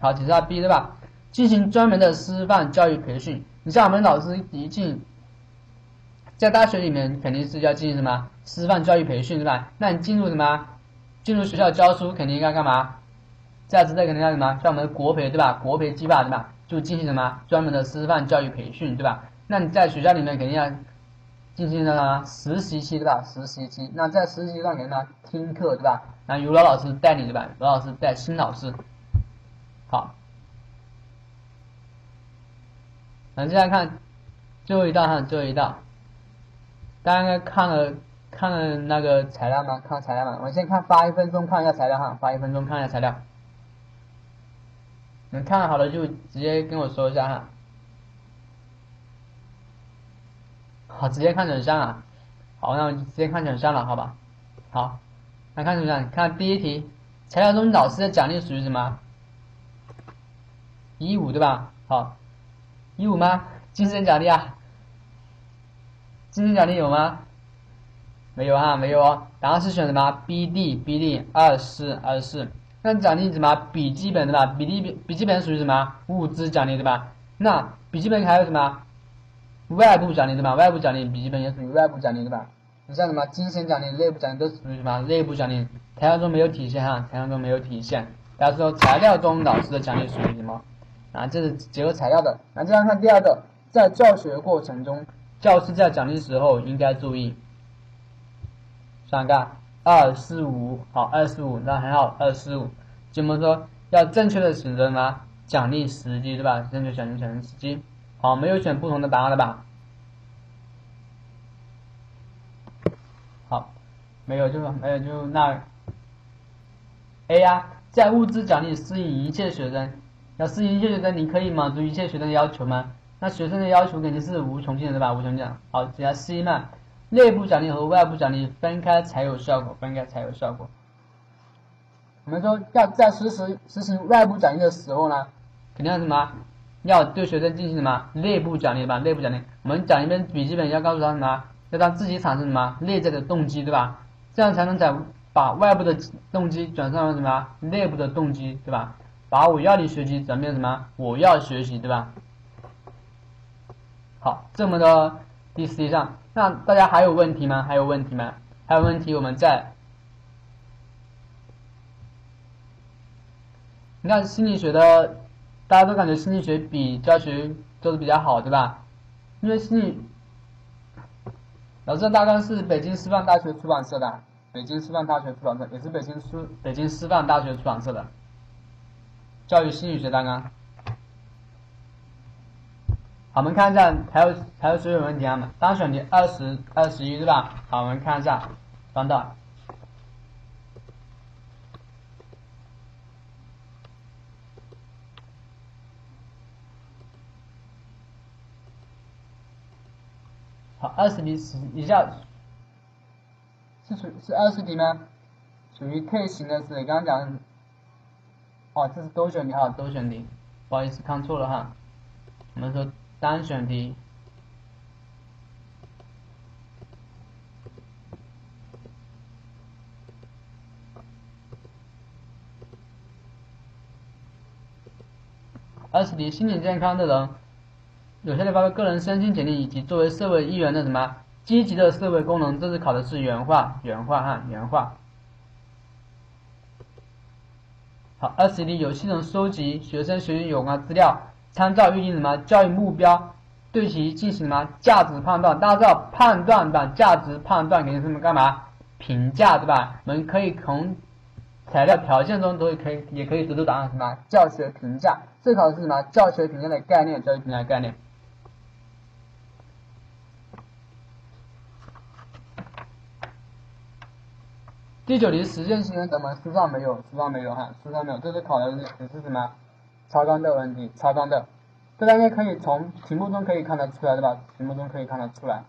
好，解下 B 对吧？进行专门的师范教育培训。你像我们老师一进，在大学里面肯定是要进行什么师范教育培训对吧？那你进入什么？进入学校教书肯定应该干嘛？在职的肯定要什么？像我们的国培对吧？国培计划对吧？就进行什么专门的师范教育培训，对吧？那你在学校里面肯定要进行什么实习期，对吧？实习期，那在实习期段里面呢，听课，对吧？那由老老师带你，对吧？老老师带新老师。好，那接下来看最后一道哈，最后一道，大家应该看了看了那个材料吗？看材料吗？我先看发一分钟看一下材料哈，发一分钟看一下材料。你看好了就直接跟我说一下哈。好，直接看选项啊。好，那我就直接看选项了，好吧？好，来看选项，看第一题，材料中老师的奖励属于什么？一五对吧？好，一五吗？精神奖励啊？精神奖励有吗？没有啊，没有哦。答案是选什么？B D B D 二四二四。那奖励什么？笔记本对吧？笔记笔记本属于什么？物质奖励对吧？那笔记本还有什么？外部奖励对吧？外部奖励笔记本也属于外部奖励对吧？你像什么精神奖励、内部奖励都属于什么？内部奖励。材料中没有体现哈，材料中没有体现。大家说材料中老师的奖励属于什么？啊，这是结合材料的。那这样看第二个，在教学过程中，教师在奖励时候应该注意，三个。二四五，好，二四五，那很好，二四五。怎么说要正确的选择什么奖励时机，对吧？正确选择奖励时机。好，没有选不同的答案了吧？好，没有，就没有，就那 A 呀，在物质奖励适应一切学生，要适应一切学生，你可以满足一切学生的要求吗？那学生的要求肯定是无穷尽的，对吧？无穷尽。好，接下来 C 嘛。内部奖励和外部奖励分开才有效果，分开才有效果。我们说要在实施实行外部奖励的时候呢，肯定要什么？要对学生进行什么内部奖励吧？内部奖励，我们讲一遍笔记本要告诉他什么？要他自己产生什么内在的动机，对吧？这样才能在把外部的动机转成什么内部的动机，对吧？把我要你学习转变什么？我要学习，对吧？好，这么多第十一项，那大家还有问题吗？还有问题吗？还有问题，我们再。你看心理学的，大家都感觉心理学比教学做的比较好，对吧？因为心理，老师大纲是北京师范大学出版社的，北京师范大学出版社也是北京师北京师范大学出版社的教育心理学大纲。好，我们看一下还有还有谁有问题啊？单选题二十二十一对吧？好，我们看一下，翻到。好，二十题是一下是属是二十题吗？属于 K 型的是刚刚讲，哦，这是多选题啊，多选题，不好意思看错了哈，我们说单选题。二十题，心理健康的人。有效的发挥个人身心潜力以及作为社会一员的什么积极的社会功能，这次考的是原话，原话哈，原话。好，二十题有系统收集学生学习有关资料，参照预定什么教育目标，对其进行什么价值判断。大家知道判断的价值判断肯定是干嘛？评价对吧？我们可以从材料条件中都可以也可以得出答案，什么教学评价？这考的是什么教学评价的概念？教育评价的概念。第九题实践新闻，咱们书上没有，书上没有哈，书上没有，这是考的也是什么超纲的问题，超纲的，这大家可以从题目中可以看得出来对吧？题目中可以看得出来。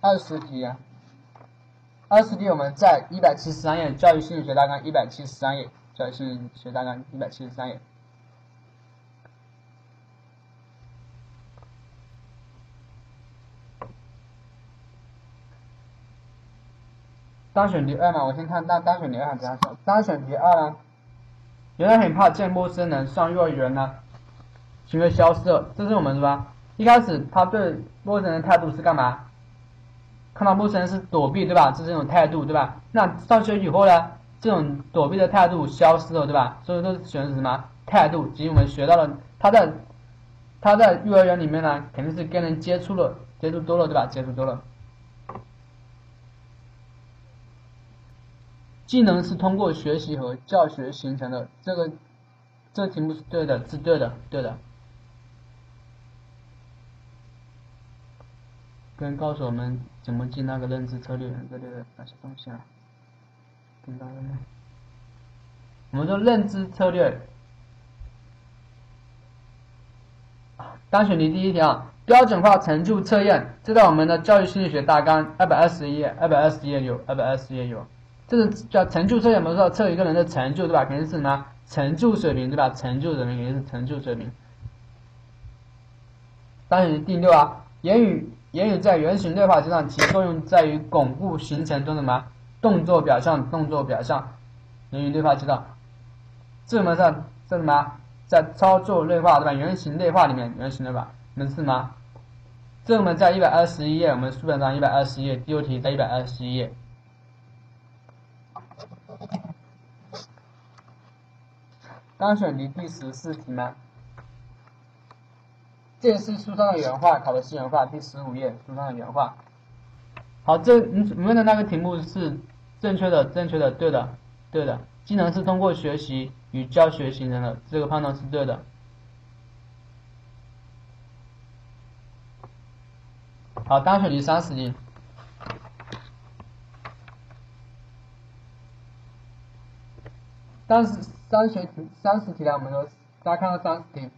二十题，二十题我们在一百七十三页教育心理学大纲，一百七十三页教育心理学大纲，一百七十三页。单选题二嘛，我先看单单选题二怎样选。单选题二呢，原来很怕见陌生人，上幼儿园呢，行为消失了。这是我们是吧？一开始他对陌生人的态度是干嘛？看到陌生人是躲避，对吧？这是一种态度，对吧？那上学以后呢，这种躲避的态度消失了，对吧？所以都选择什么态度？即我们学到了，他在他在幼儿园里面呢，肯定是跟人接触了，接触多了，对吧？接触多了。技能是通过学习和教学形成的，这个这题目是对的，是对的，对的。跟告诉我们怎么记那个认知策略这里的哪些东西啊？听到？我们说认知策略，单选题第一题啊，标准化成就测验，这在我们的教育心理学大纲二百二十页，二百二十页有，二百二十页有。这是叫成就测验，我们说测一个人的成就，对吧？肯定是什么成就水平，对吧？成就水平肯定是成就水平。单选题第六啊，言语言语在原型类化阶段其作用在于巩固形成中的什么动作表象？动作表象，言语类化阶段，这我们在在什么在操作内化对吧？原型内化里面，原型类化，我们是什么？这我们在一百二十一页，我们书本上一百二十一页，第六题在一百二十一页。单选题第十四题吗？这是书上的原话，考的是原话，第十五页书上的原话。好，这你你问的那个题目是正确的，正确的，对的，对的。技能是通过学习与教学形成的，这个判断是对的。好，单选题三十题。但是三十题，三十题来，我们说，大家看到三十题，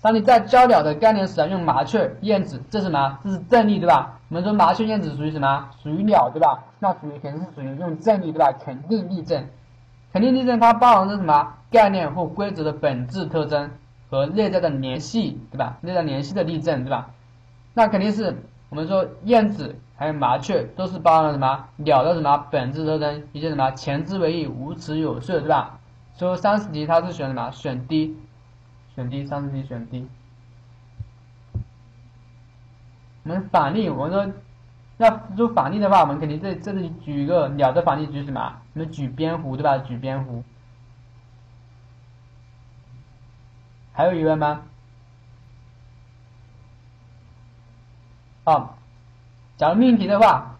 当你在教鸟的概念时啊，用麻雀、燕子，这是什么？这是正例，对吧？我们说麻雀、燕子属于什么？属于鸟，对吧？那属于肯定是属于用正例，对吧？肯定例证，肯定例证它包含着什么概念或规则的本质特征和内在的联系，对吧？内在联系的例证，对吧？那肯定是我们说燕子还有麻雀都是包含了什么鸟的什么本质特征以及什么前肢为翼，无齿有税，对吧？所以三十题它是选什么？选 D。选 D，三十题选 D。我们反例，我们说要做反例的话，我们肯定这这里举一个鸟的反例，举什么？我们举蝙蝠，对吧？举蝙蝠。还有疑问吗？啊，假如命题的话，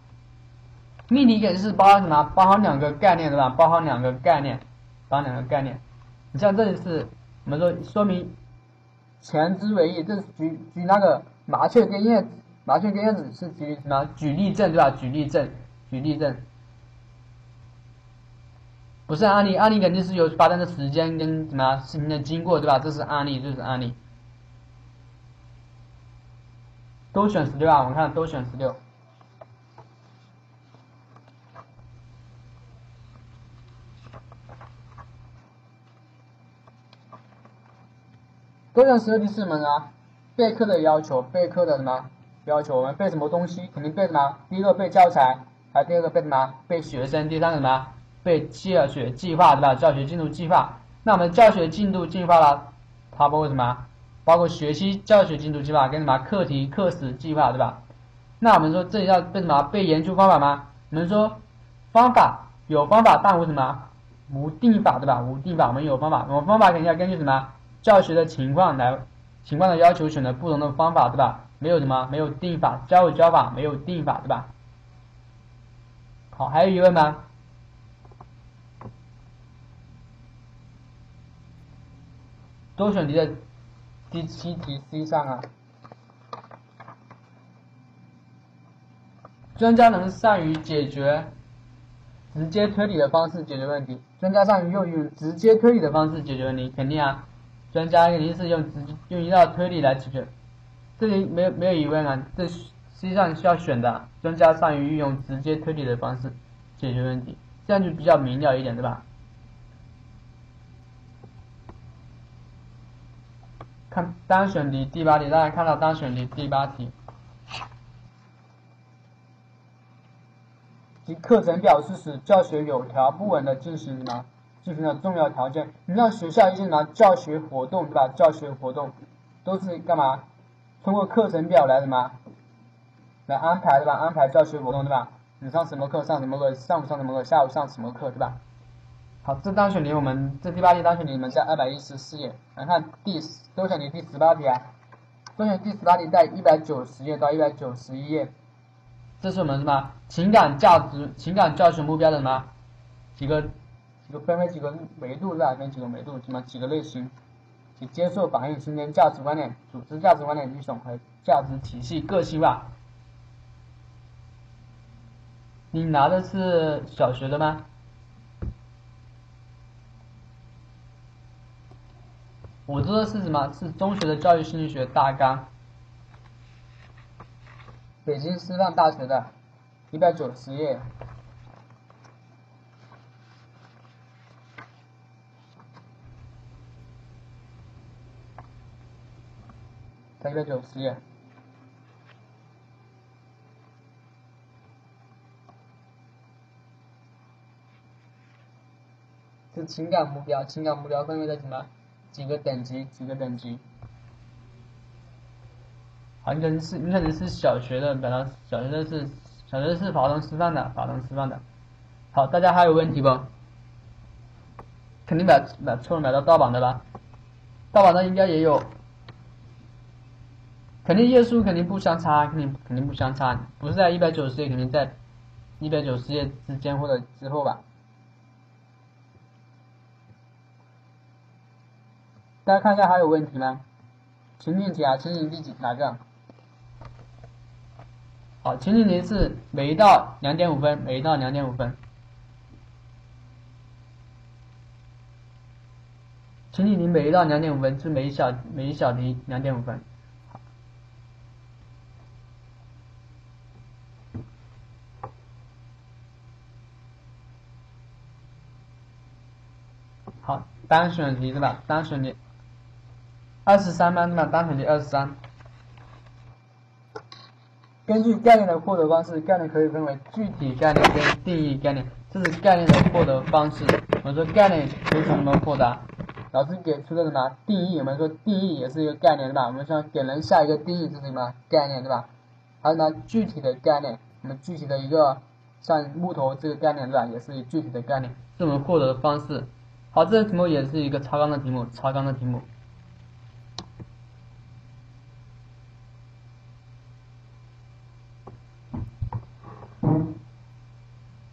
命题肯定是包含什么？包含两个概念，对吧？包含两个概念，包含两个概念。你像这里是。我们说说明前之为义，这是举举那个麻雀跟燕子，麻雀跟燕子是举什么？举例证对吧？举例证，举例证，不是案例，案例肯定是有发生的时间跟什么事情的经过对吧？这是案例，这是案例，都选十六啊！我们看都选十六。多选十二题是什么呢？备课的要求，备课的什么要求？我们备什么东西？肯定备什么？第一个备教材，还第二个备什么？备学生。第三个什么？备教学计划，对吧？教学进度计划。那我们教学进度计划呢，它包括什么？包括学期教学进度计划跟什么课题课时计划，对吧？那我们说这里要备什么？备研究方法吗？我们说方法有方法，但无什么？无定法，对吧？无定法，我们有方法，我们方法肯定要根据什么？教学的情况来，情况的要求选择不同的方法，对吧？没有什么，没有定法，教有教法，没有定法，对吧？好，还有疑问吗？多选题的第七题 C 上啊，专家能善于解决直接推理的方式解决问题，专家善于用用直接推理的方式解决问题，肯定啊。专家肯定是用直用一道推理来解决，这里没有没有疑问啊，这实际上需要选的。专家善于运用直接推理的方式解决问题，这样就比较明了一点，对吧？看单选题第八题，大家看到单选题第八题，即课程表示使教学有条不紊的进行吗？进行的重要条件，你让学校一些拿教学活动，对吧？教学活动都是干嘛？通过课程表来什么？来安排，对吧？安排教学活动，对吧？你上什么课，上什么课，上午上什么课，下午上什么课，对吧？好，这单选题我们这第八题单选题，你们在二百一十四页来看第多选题第十八题啊，多选第十八题在一百九十页到一百九十一页，这是我们什么情感价值、情感教学目标的什么几个？几个分为几个维度是吧？分几个维度，什么几个类型？即接受、反应、形成价值观念、组织价值观念系统和价值体系、个性化。你拿的是小学的吗？我这个是什么？是中学的教育心理学大纲，北京师范大学的，一百九十页。一百九十页，是情感目标。情感目标分为了什么？几个等级？几个等级？好，你可能是你可能是小学的，本来小学的是小学是华东师范的，华东师范的。好，大家还有问题不？肯定买买错了，买到盗版的吧？盗版的应该也有。肯定页数肯定不相差，肯定肯定不相差，不是在一百九十页，肯定在一百九十页之间或者之后吧。大家看一下还有问题吗？情景题啊，情景第几哪个？好，情景题是每一道两点五分，每一道两点五分。情景题每一道两点五分，是每一小每一小题两点五分。好，单选题对吧？单选题二十三班对吧？单选题二十三。根据概念的获得方式，概念可以分为具体概念跟定义概念，这是概念的获得方式。我们说概念可以从什么获得？老师给出的什么定义？我们说定义也是一个概念对吧？我们说给人下一个定义，是什么概念对吧？还有呢，具体的概念，我们具体的一个像木头这个概念对吧？也是具体的概念，是我们获得的方式。好，这个题目也是一个超纲的题目，超纲的题目。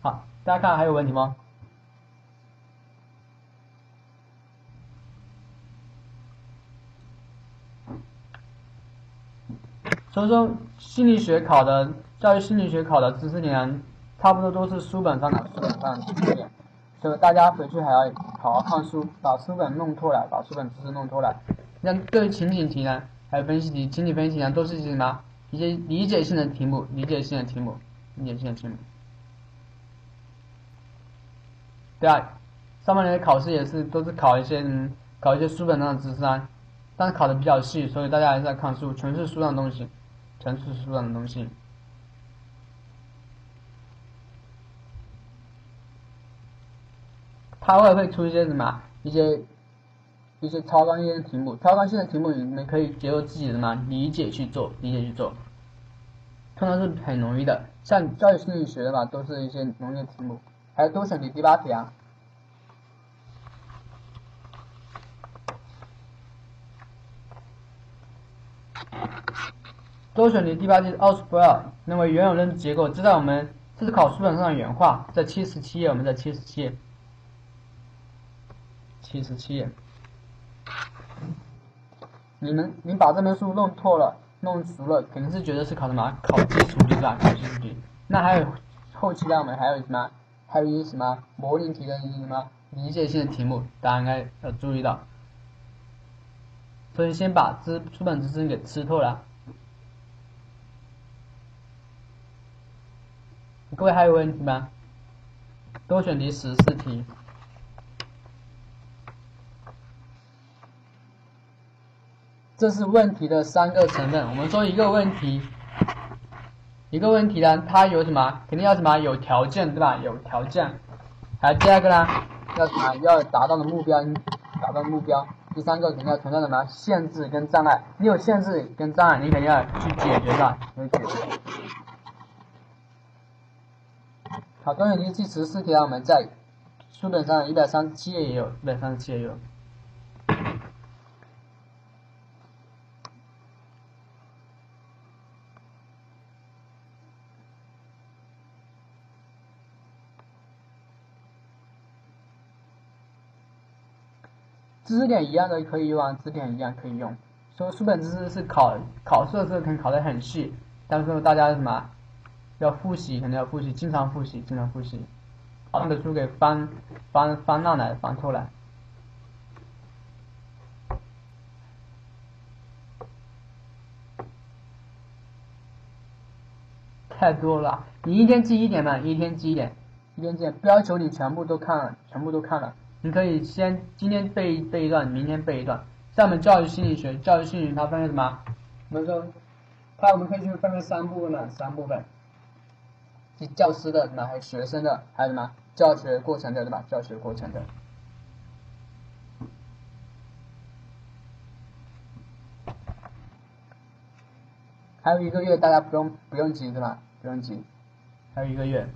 好，大家看还有问题吗？所以说，心理学考的教育心理学考的知识点，差不多都是书本上的书本上的知识点，就大家回去还要好好看书，把书本弄透了，把书本知识弄透了。像对情景题呢，还有分析题、情景分析题呢，都是一些什么？一些理解性的题目，理解性的题目，理解性的题目。对啊，上半年考试也是都是考一些嗯，考一些书本上的知识啊，但是考的比较细，所以大家还是在看书，全是书上的东西。全是书上的东西，它会会出一些什么一些一些超纲性的题目，超纲性的题目你们可以结合自己的嘛理解去做，理解去做，通常是很容易的。像教育心理学的嘛，都是一些容易的题目，还有多选题第八题啊。多选题第八题，奥斯普尔认为原有认知结构，这在我们这是考书本上的原话，在七十七页，我们在七十七页，七十七页。你们你把这本书弄错了，弄熟了，肯定是觉得是考什么？考基础题是吧？考基础题。那还有后期让我们还有什么？还有一些什么模拟题的一些什么理解性的题目，大家应该要注意到。所以先把知书本知识给吃透了。各位还有问题吗？多选题十四题，这是问题的三个成分。我们说一个问题，一个问题呢，它有什么？肯定要什么？有条件，对吧？有条件。还有第二个呢，要什么？要达到的目标，达到的目标。第三个肯定要存在什么？限制跟障碍。你有限制跟障碍，你肯定要去解决它，去解决。好，多选题第十四题啊，我们在书本上一百三十七页也有，一百三十七页也有。知识点一样的可以用啊，知识点一样可以用。说书本知识是考考试的时候可能考得很细，但是大家什么？要复习，肯定要复习，经常复习，经常复习，把那本书给翻翻翻烂了，翻透了。太多了，你一天记一点嘛，一天记一点，一天记，不要求你全部都看，全部都看了。你可以先今天背背一段，明天背一段。像我们教育心理学，教育心理学它分为什么？我们说，它我们可以去分为三部分嘛，三部分。教师的，什么还有学生的，还有什么教学过程的，对吧？教学过程的，还有一个月，大家不用不用急，对吧？不用急，还有一个月。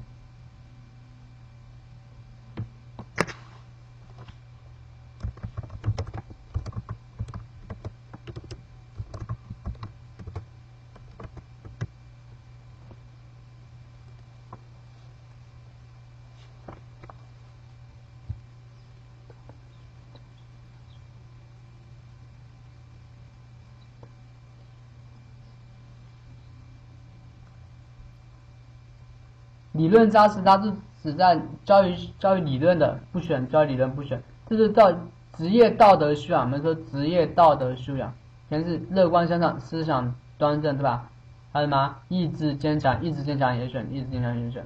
理论扎实，它是只在教育教育理论的不选教育理论不选，这是道职业道德修养，我们说职业道德修养，全是乐观向上，思想端正，对吧？还有什么意志坚强，意志坚强也选，意志坚强也选。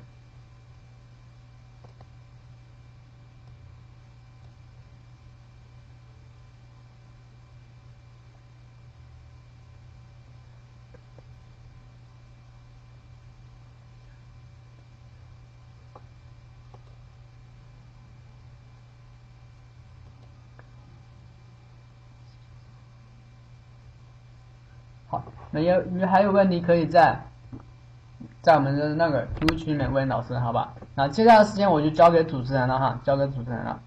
好，那有你还有问题可以在在我们的那个 Q 群里面问老师，好吧？那接下来时间我就交给主持人了哈，交给主持人了。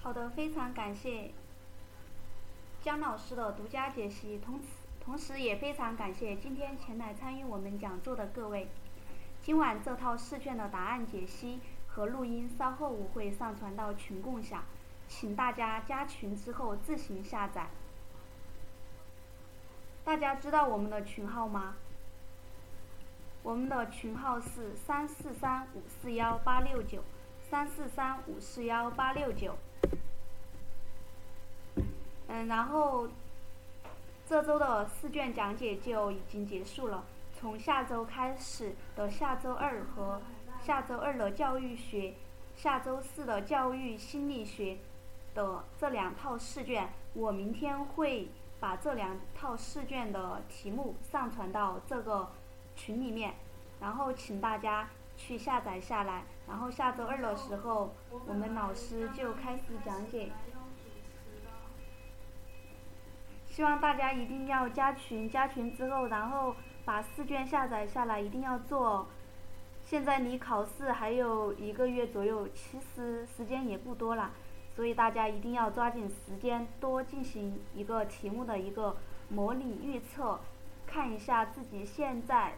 好的，非常感谢姜老师的独家解析，同时同时也非常感谢今天前来参与我们讲座的各位。今晚这套试卷的答案解析和录音稍后我会上传到群共享。请大家加群之后自行下载。大家知道我们的群号吗？我们的群号是三四三五四幺八六九，三四三五四幺八六九。嗯，然后这周的试卷讲解就已经结束了。从下周开始的下周二和下周二的教育学，下周四的教育心理学。的这两套试卷，我明天会把这两套试卷的题目上传到这个群里面，然后请大家去下载下来，然后下周二的时候，我们老师就开始讲解。希望大家一定要加群，加群之后，然后把试卷下载下来，一定要做。现在离考试还有一个月左右，其实时间也不多了。所以大家一定要抓紧时间，多进行一个题目的一个模拟预测，看一下自己现在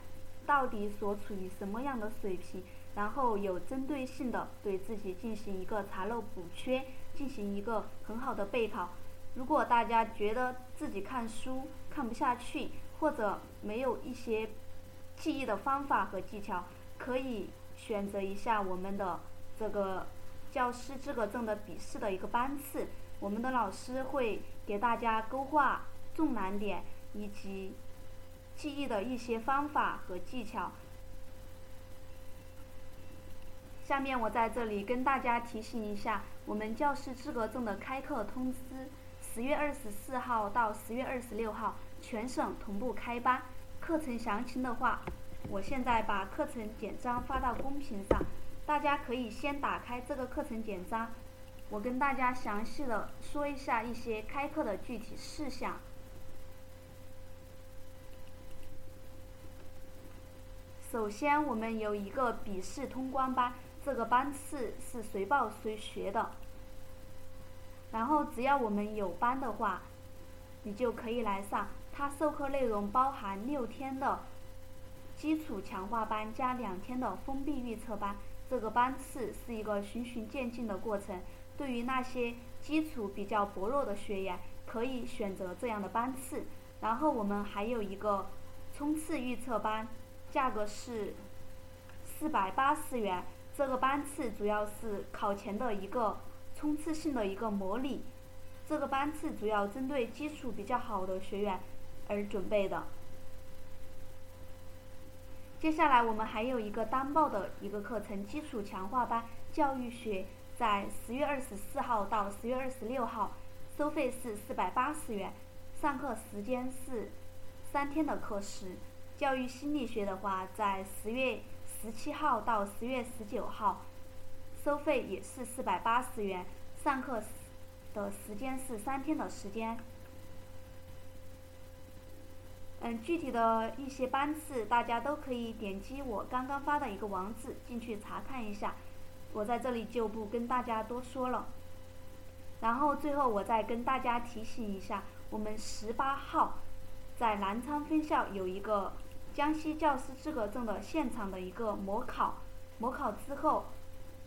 到底所处于什么样的水平，然后有针对性的对自己进行一个查漏补缺，进行一个很好的备考。如果大家觉得自己看书看不下去，或者没有一些记忆的方法和技巧，可以选择一下我们的这个。教师资格证的笔试的一个班次，我们的老师会给大家勾画重难点以及记忆的一些方法和技巧。下面我在这里跟大家提醒一下，我们教师资格证的开课通知，十月二十四号到十月二十六号全省同步开班。课程详情的话，我现在把课程简章发到公屏上。大家可以先打开这个课程简章，我跟大家详细的说一下一些开课的具体事项。首先，我们有一个笔试通关班，这个班次是随报随学的。然后，只要我们有班的话，你就可以来上。它授课内容包含六天的基础强化班加两天的封闭预测班。这个班次是一个循序渐进的过程，对于那些基础比较薄弱的学员，可以选择这样的班次。然后我们还有一个冲刺预测班，价格是四百八十元。这个班次主要是考前的一个冲刺性的一个模拟，这个班次主要针对基础比较好的学员而准备的。接下来我们还有一个单报的一个课程，基础强化班教育学，在十月二十四号到十月二十六号，收费是四百八十元，上课时间是三天的课时。教育心理学的话，在十月十七号到十月十九号，收费也是四百八十元，上课的时间是三天的时间。嗯，具体的一些班次，大家都可以点击我刚刚发的一个网址进去查看一下，我在这里就不跟大家多说了。然后最后我再跟大家提醒一下，我们十八号在南昌分校有一个江西教师资格证的现场的一个模考，模考之后，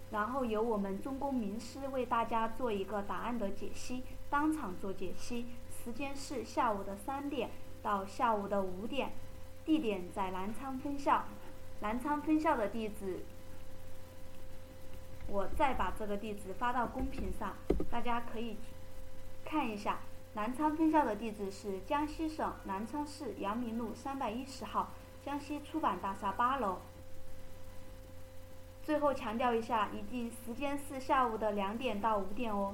然后由我们中公名师为大家做一个答案的解析，当场做解析，时间是下午的三点。到下午的五点，地点在南昌分校。南昌分校的地址我再把这个地址发到公屏上，大家可以看一下。南昌分校的地址是江西省南昌市阳明路三百一十号，江西出版大厦八楼。最后强调一下，一定时间是下午的两点到五点哦。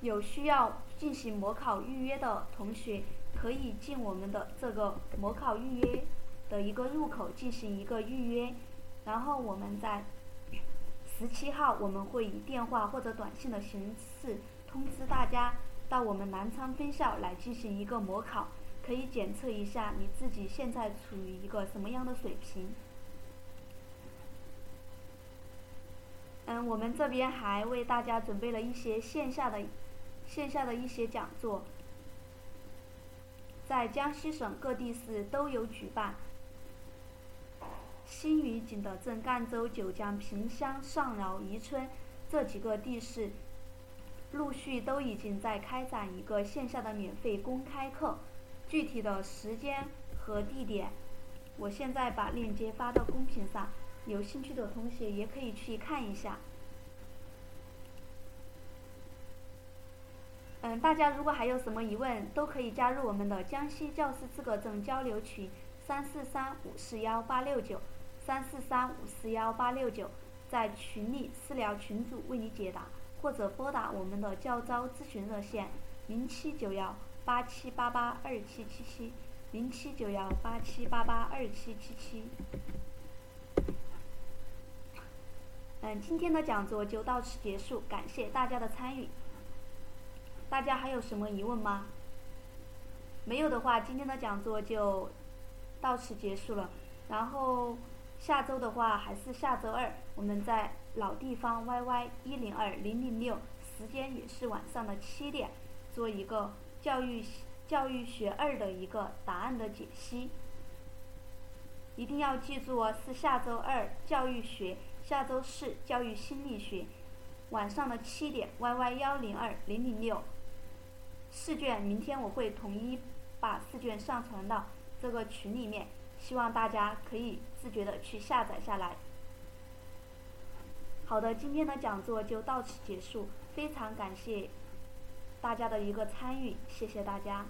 有需要进行模考预约的同学，可以进我们的这个模考预约的一个入口进行一个预约，然后我们在十七号我们会以电话或者短信的形式通知大家到我们南昌分校来进行一个模考，可以检测一下你自己现在处于一个什么样的水平。嗯，我们这边还为大家准备了一些线下的、线下的一些讲座，在江西省各地市都有举办。新余、景德镇、赣州、九江、萍乡、上饶、宜春这几个地市，陆续都已经在开展一个线下的免费公开课。具体的时间和地点，我现在把链接发到公屏上。有兴趣的同学也可以去看一下。嗯，大家如果还有什么疑问，都可以加入我们的江西教师资格证交流群，三四三五四幺八六九，三四三五四幺八六九，在群里私聊群主为你解答，或者拨打我们的教招咨询热线零七九幺八七八八二七七七，零七九幺八七八八二七七七。嗯，今天的讲座就到此结束，感谢大家的参与。大家还有什么疑问吗？没有的话，今天的讲座就到此结束了。然后下周的话还是下周二，我们在老地方 YY 一零二零零六，时间也是晚上的七点，做一个教育教育学二的一个答案的解析。一定要记住哦，是下周二教育学。下周四教育心理学，晚上的七点，YY 幺零二零零六，试卷明天我会统一把试卷上传到这个群里面，希望大家可以自觉的去下载下来。好的，今天的讲座就到此结束，非常感谢大家的一个参与，谢谢大家。